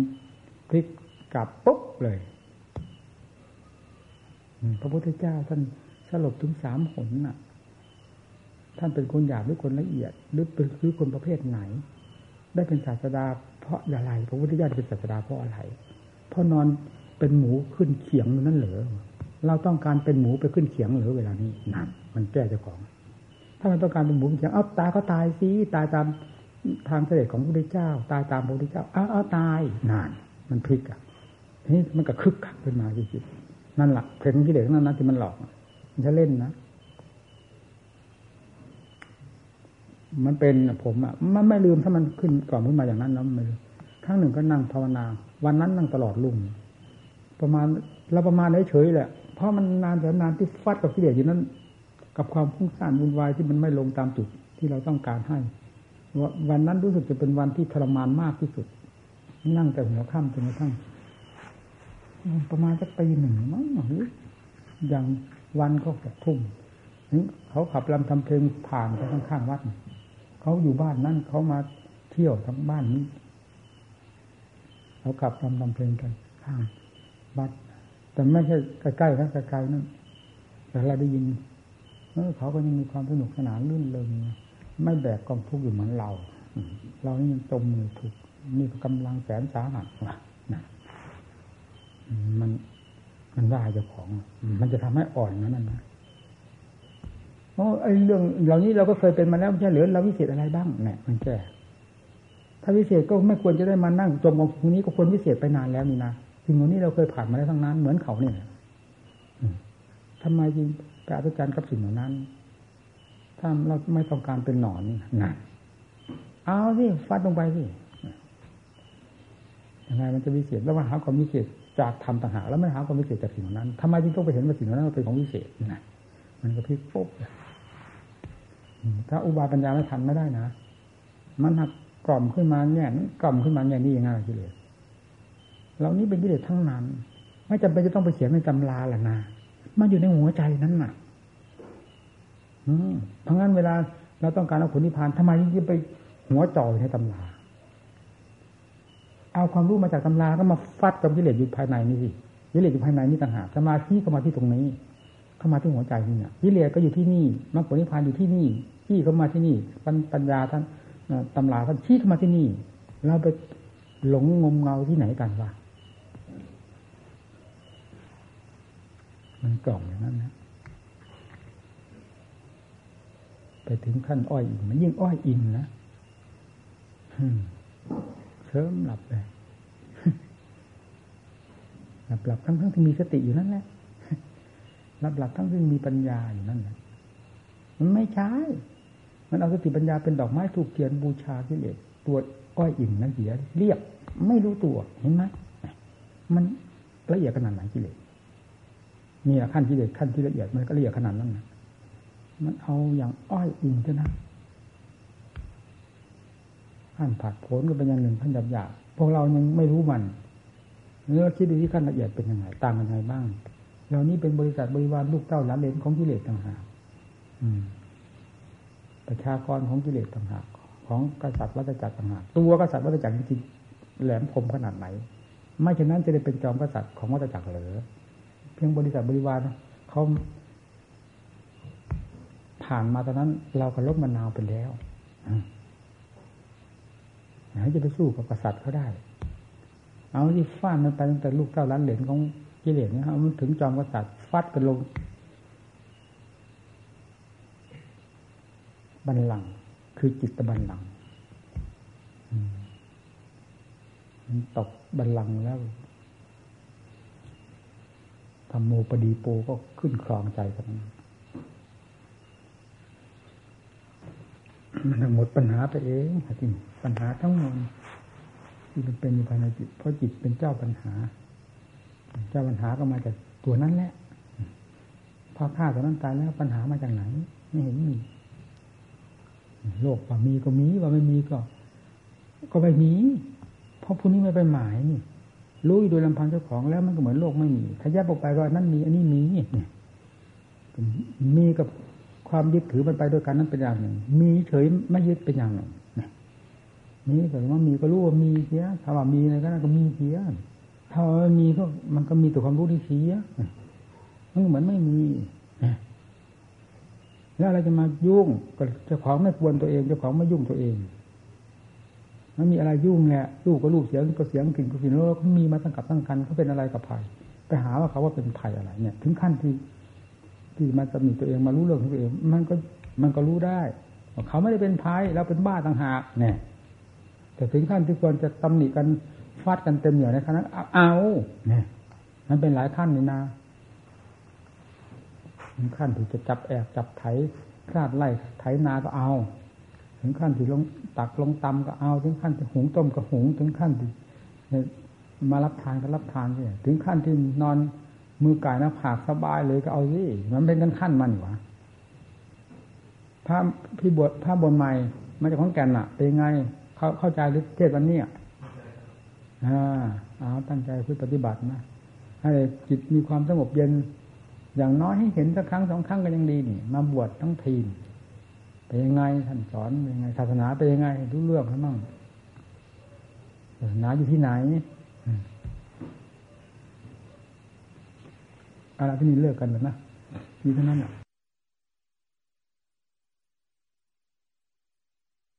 พลิกกลับปุ๊บเลยพระพุทธเจ้าท่านสลบถึงสามหนน่ะ ท่านเป็นคนหยาบหรือคนละเอียด หรือเป็นคือคนประเภทไหน ได้เป็นศาสดาเพราะอะไรพระพุทธเจ้าเป็นศาสดาเพราะอะไรเพราะนอนเป็นหมูขึ้นเขียงนั่นเหรอเราต้องการเป็นหมูไปขึ้นเขียงหรือเวลานี้นั่นมันแก้เจ้าของ ถ้ามันต้องการเป็นหมูเขียงเอาตายก็ตายสิตายตามทางเสด็จของพระพุทธเจ้า ตายตามพระพุทธเจ้าเอาเอาตายนาน มันพลิกอะนี่มันก็คึกขักขึ้นมาจริงๆนั่นแหละเพลงที่เด็กนั้นนะที่มันหลอก มันจะเล่นนะมันเป็นผมอะมันไม่ลืมถ้ามันขึ้นก่อนขึ้นมาอย่างนั้นแล้วไม่ลืมครั้งหนึ่งก็นั่งภาวนา วันนั้นนั่งตลอดลุ่งประมาณเราประมาณเฉยๆแหละเพราะมันนานแต่นานที่ฟัดกับกิเลสอยู่นั้น กับความฟุ้งซ่านวุ่นวายที่มันไม่ลงตามจุดที่เราต้องการให้ วันนั้นรู้สึกจะเป็นวันที่ทรมานมากที่สุด นั่งแต่หัวค่ำจนกระทั่งประมาณสักปีหนึ่งมั้งอย่างวันก็หกทุ่มเขาขับลำทำเพลงผ่านไปข้างๆวัด เขาอยู่บ้านนั่นเขามาเที่ยวทั้งบ้านนี้เขาขับลำทำเพลงกันข้างวัด แต่ไม่ใช่ใกล้ๆนะไกลๆนั่นแต่เราได้ยิน เขาก็ยังมีความสนุกสนานลื่นเริงไม่แบกกองทุกข์อยู่เหมือนเรา เรานี่ยังจมมือถูกนี่กำลังแสนสาหัสนะมันมันว่าเจ้าของ มันจะทำให้อ่อนนั้นนะโอ้ไอเรื่องเหล่านี้เราก็เคยเป็นมาแล้วไม่ใช่หรือเราวิเศษอะไรบ้างเนี่ยมันแก่ถ้าวิเศษก็ไม่ควรจะได้มานั่งจมกองทุกนี้ก็ควรวิเศษไปนานแล้วนี่นะสิ่งเหล่านี้เราเคยผ่านมาแล้วทั้งนั้น เหมือนเขาเนี่ยทำไมจริง ไปอัศจรรย์กับสิ่งเหล่านั้น ถ้าเราไม่ต้องการเป็นหนอนนะเอาสิฟัดลงไปสิยังไงมันจะวิเศษแล้วมาหาความวิเศษจากธรรมต่างหากแล้วไม่หาความวิเศษจากสิ่งเหล่านั้นทำไมจึงต้องไปเห็นว่าสิ่งเหล่านั้นเป็นของวิเศษนะมันก็พลิกปุ๊บถ้าอุบาปัญญาไม่ทันไม่ได้นะมันหักกล่อมขึ้นมาเนี่ยกล่อมขึ้นมาอย่างนี้ยังไงกิเลสเหล่านี้เป็นกิเลสทั้งนั้น ไม่จำเป็นจะต้องไปเขียนในตำราหรอกนะมันอยู่ในหัวใจนั้นน่ะ เพราะงั้นเวลาเราต้องการเอาผลนิพพานทำไมยิ่งไปหัวจ่อยในตำราเอาความรู้มาจากตำราก็มาฟัดกับกิเลสอยู่ภายในนี่สิกิเลสอยู่ภายในนี่ต่างหากสมาธิก็มาที่ตรงนี้ เข้ามาที่หัวใจนี่เนี่ยวิเลสก็อยู่ที่นี่มรรคผลนิพพานอยู่ที่นี่ชี้เข้ามาที่นี่ปัญญาท่านตำราท่านชี้เข้ามาที่นี่ เราไปหลงงมเงาที่ไหนกันวะมันกล่องอย่างนั้นนะ ไปถึงขั้นอ้อยอินมันยิ่งอ้อยอินนะเชิมหลับเลยหลับหลับทั้งทั้งที่มีสติอยู่นั่นแหละหลับหลับทั้งที่มีปัญญาอยู่นั่นแหละมันไม่ใช่มันเอาสติปัญญาเป็นดอกไม้ถูกเทียนบูชาที่เลสตัวอ้อยอิ่มนั่นเสียเรียบไม่รู้ตัวเห็นไหมมันละเอียดขนาดไหนกิเลสนี่ขั้นกิเลสขั้นที่ละเอียดมันก็ละเอียดขนาดนั้นนะ มันเอาอย่างอ้อยอิ่มเท่านั้นขั้นผัดผลก็เป็นอย่างหนึ่งขั้นหยาบหยาบพวกเรายังไม่รู้มันเนื้อคิดดูที่ขั้นละเอียดเป็นยังไงต่างกันยังไงบ้างเหล่านี้เป็นบริษัทบริวารลูกเต้าหลานเลนของกิเลสต่างหากประชากรของกิเลสต่างหากของกษัตริย์วัฏจักรต่างหากตัวกษัตริย์วัฏจักรจริงแหลมคมขนาดไหน ไม่เช่นนั้นจะได้เป็นจอมกษัตริย์ของวัฏจักรเหรือเพียงบริษัทบริวารเขา ผ่านมาตอนนั้น เราก็ลบมานาวไปแล้วไหนจะไปสู้กับกษัตริย์เขาได้ เอาที่ฟาดมันไปตั้งแต่ลูกเต้าล้านเหรียญของกิเลสเนี่ยมันถึงจอมกษัตริย์ฟัดกันลงบันลัง คือจิตบันลังมันตกบันลังแล้วธรรมโมปดีโปก็ขึ้นครองใจกัน มันหมดปัญหาไปเองจริงปัญหาทั้งหมดที่มันเป็นอยู่ภายในจิต เพราะจิตเป็นเจ้าปัญหา เจ้าปัญหาก็มาจากตัวนั้นแหละพอฆ่าตัวนั้นตายแล้วปัญหามาจากไหน ไม่เห็นมีโลกว่ามีก็มีว่าไม่มีก็ ก็ไม่มี เพราะผู้นี้ไม่ไปหมายนี่รู้โดยลำพังเจ้าของแล้วมันก็เหมือนโลกไม่มีถ้าแยกออกไปว่านั้นมี อันนี้มีเนี่ยมีกับ ความยึดถือมันไปด้วยกันนั้นเป็นอย่างหนึ่ง มีเฉยไม่ยึดเป็นอย่างหนึ่งนี่แต่ว่ามีก็รู้ว่ามีเสียถ้าว่ามีอะไรก็น่าก็มีเสียถ้าว่ามีก็มันก็มีแต่ความรู้ที่เสียมันเหมือนไม่มีแล้วอะไรจะมายุ่งก็เจ้าของไม่ควรตัวเองเจ้าของไม่ยุ่งตัวเองมันมีอะไรยุ่งแหละลูกก็ลูกเสียงก็เสียงถึงก็สิ่งแล้วเขามีมาตั้งกับตั้งกันเขาเป็นอะไรกับภัยไปหาว่าเขาว่าเป็นภัยอะไร เนี่ย ถึงขั้นที่ ที่มาตำหนิตัวเองมารู้เรื่องของตัวเอง มันก็มันก็รู้ได้เขาไม่ได้เป็นภัยเราเป็นบ้าต่างหากเนี่ยแต่ถึงขั้นที่ควรจะตำหนิกันฟาดกันเต็มเหนียวในขณะเอาเนี่ยมันเป็นหลายขั้นนี่นะขั้นที่จะจับแอบจับไถคลาดไล่ไถนาก็เอา ถึงขั้นที่ลงตักลงตำก็เอา ถึงขั้นที่หุงต้มก็หุง ถึงขั้นที่มารับทานก็รับทานเนี่ยถึงขั้นที่นอน มือกายหน้าผากสบายเลยก็เอาสิมันเป็นกันขั้นมันหวะพระพี่บวชพระบนใหม่มาจากของแก่นอะ เป็นไง เขาเข้าใจหรือเทศวันนี้อ่าเอาตั้งใจพื่อปฏิบัตินะให้จิตมีความสงบเย็น อย่างน้อยให้เห็นสักครั้งสองครั้งก็ยังดีนี่ มาบวชทั้งทีเป็นยังไงท่านสอนเป็นยังไงศาสนาเป็นยังไงรู้เรื่องทั้งนั้นศาสนาอยู่ที่ไหน อะไรที่นี่เลิกกันแล้วนะมีเท่านั้นอะ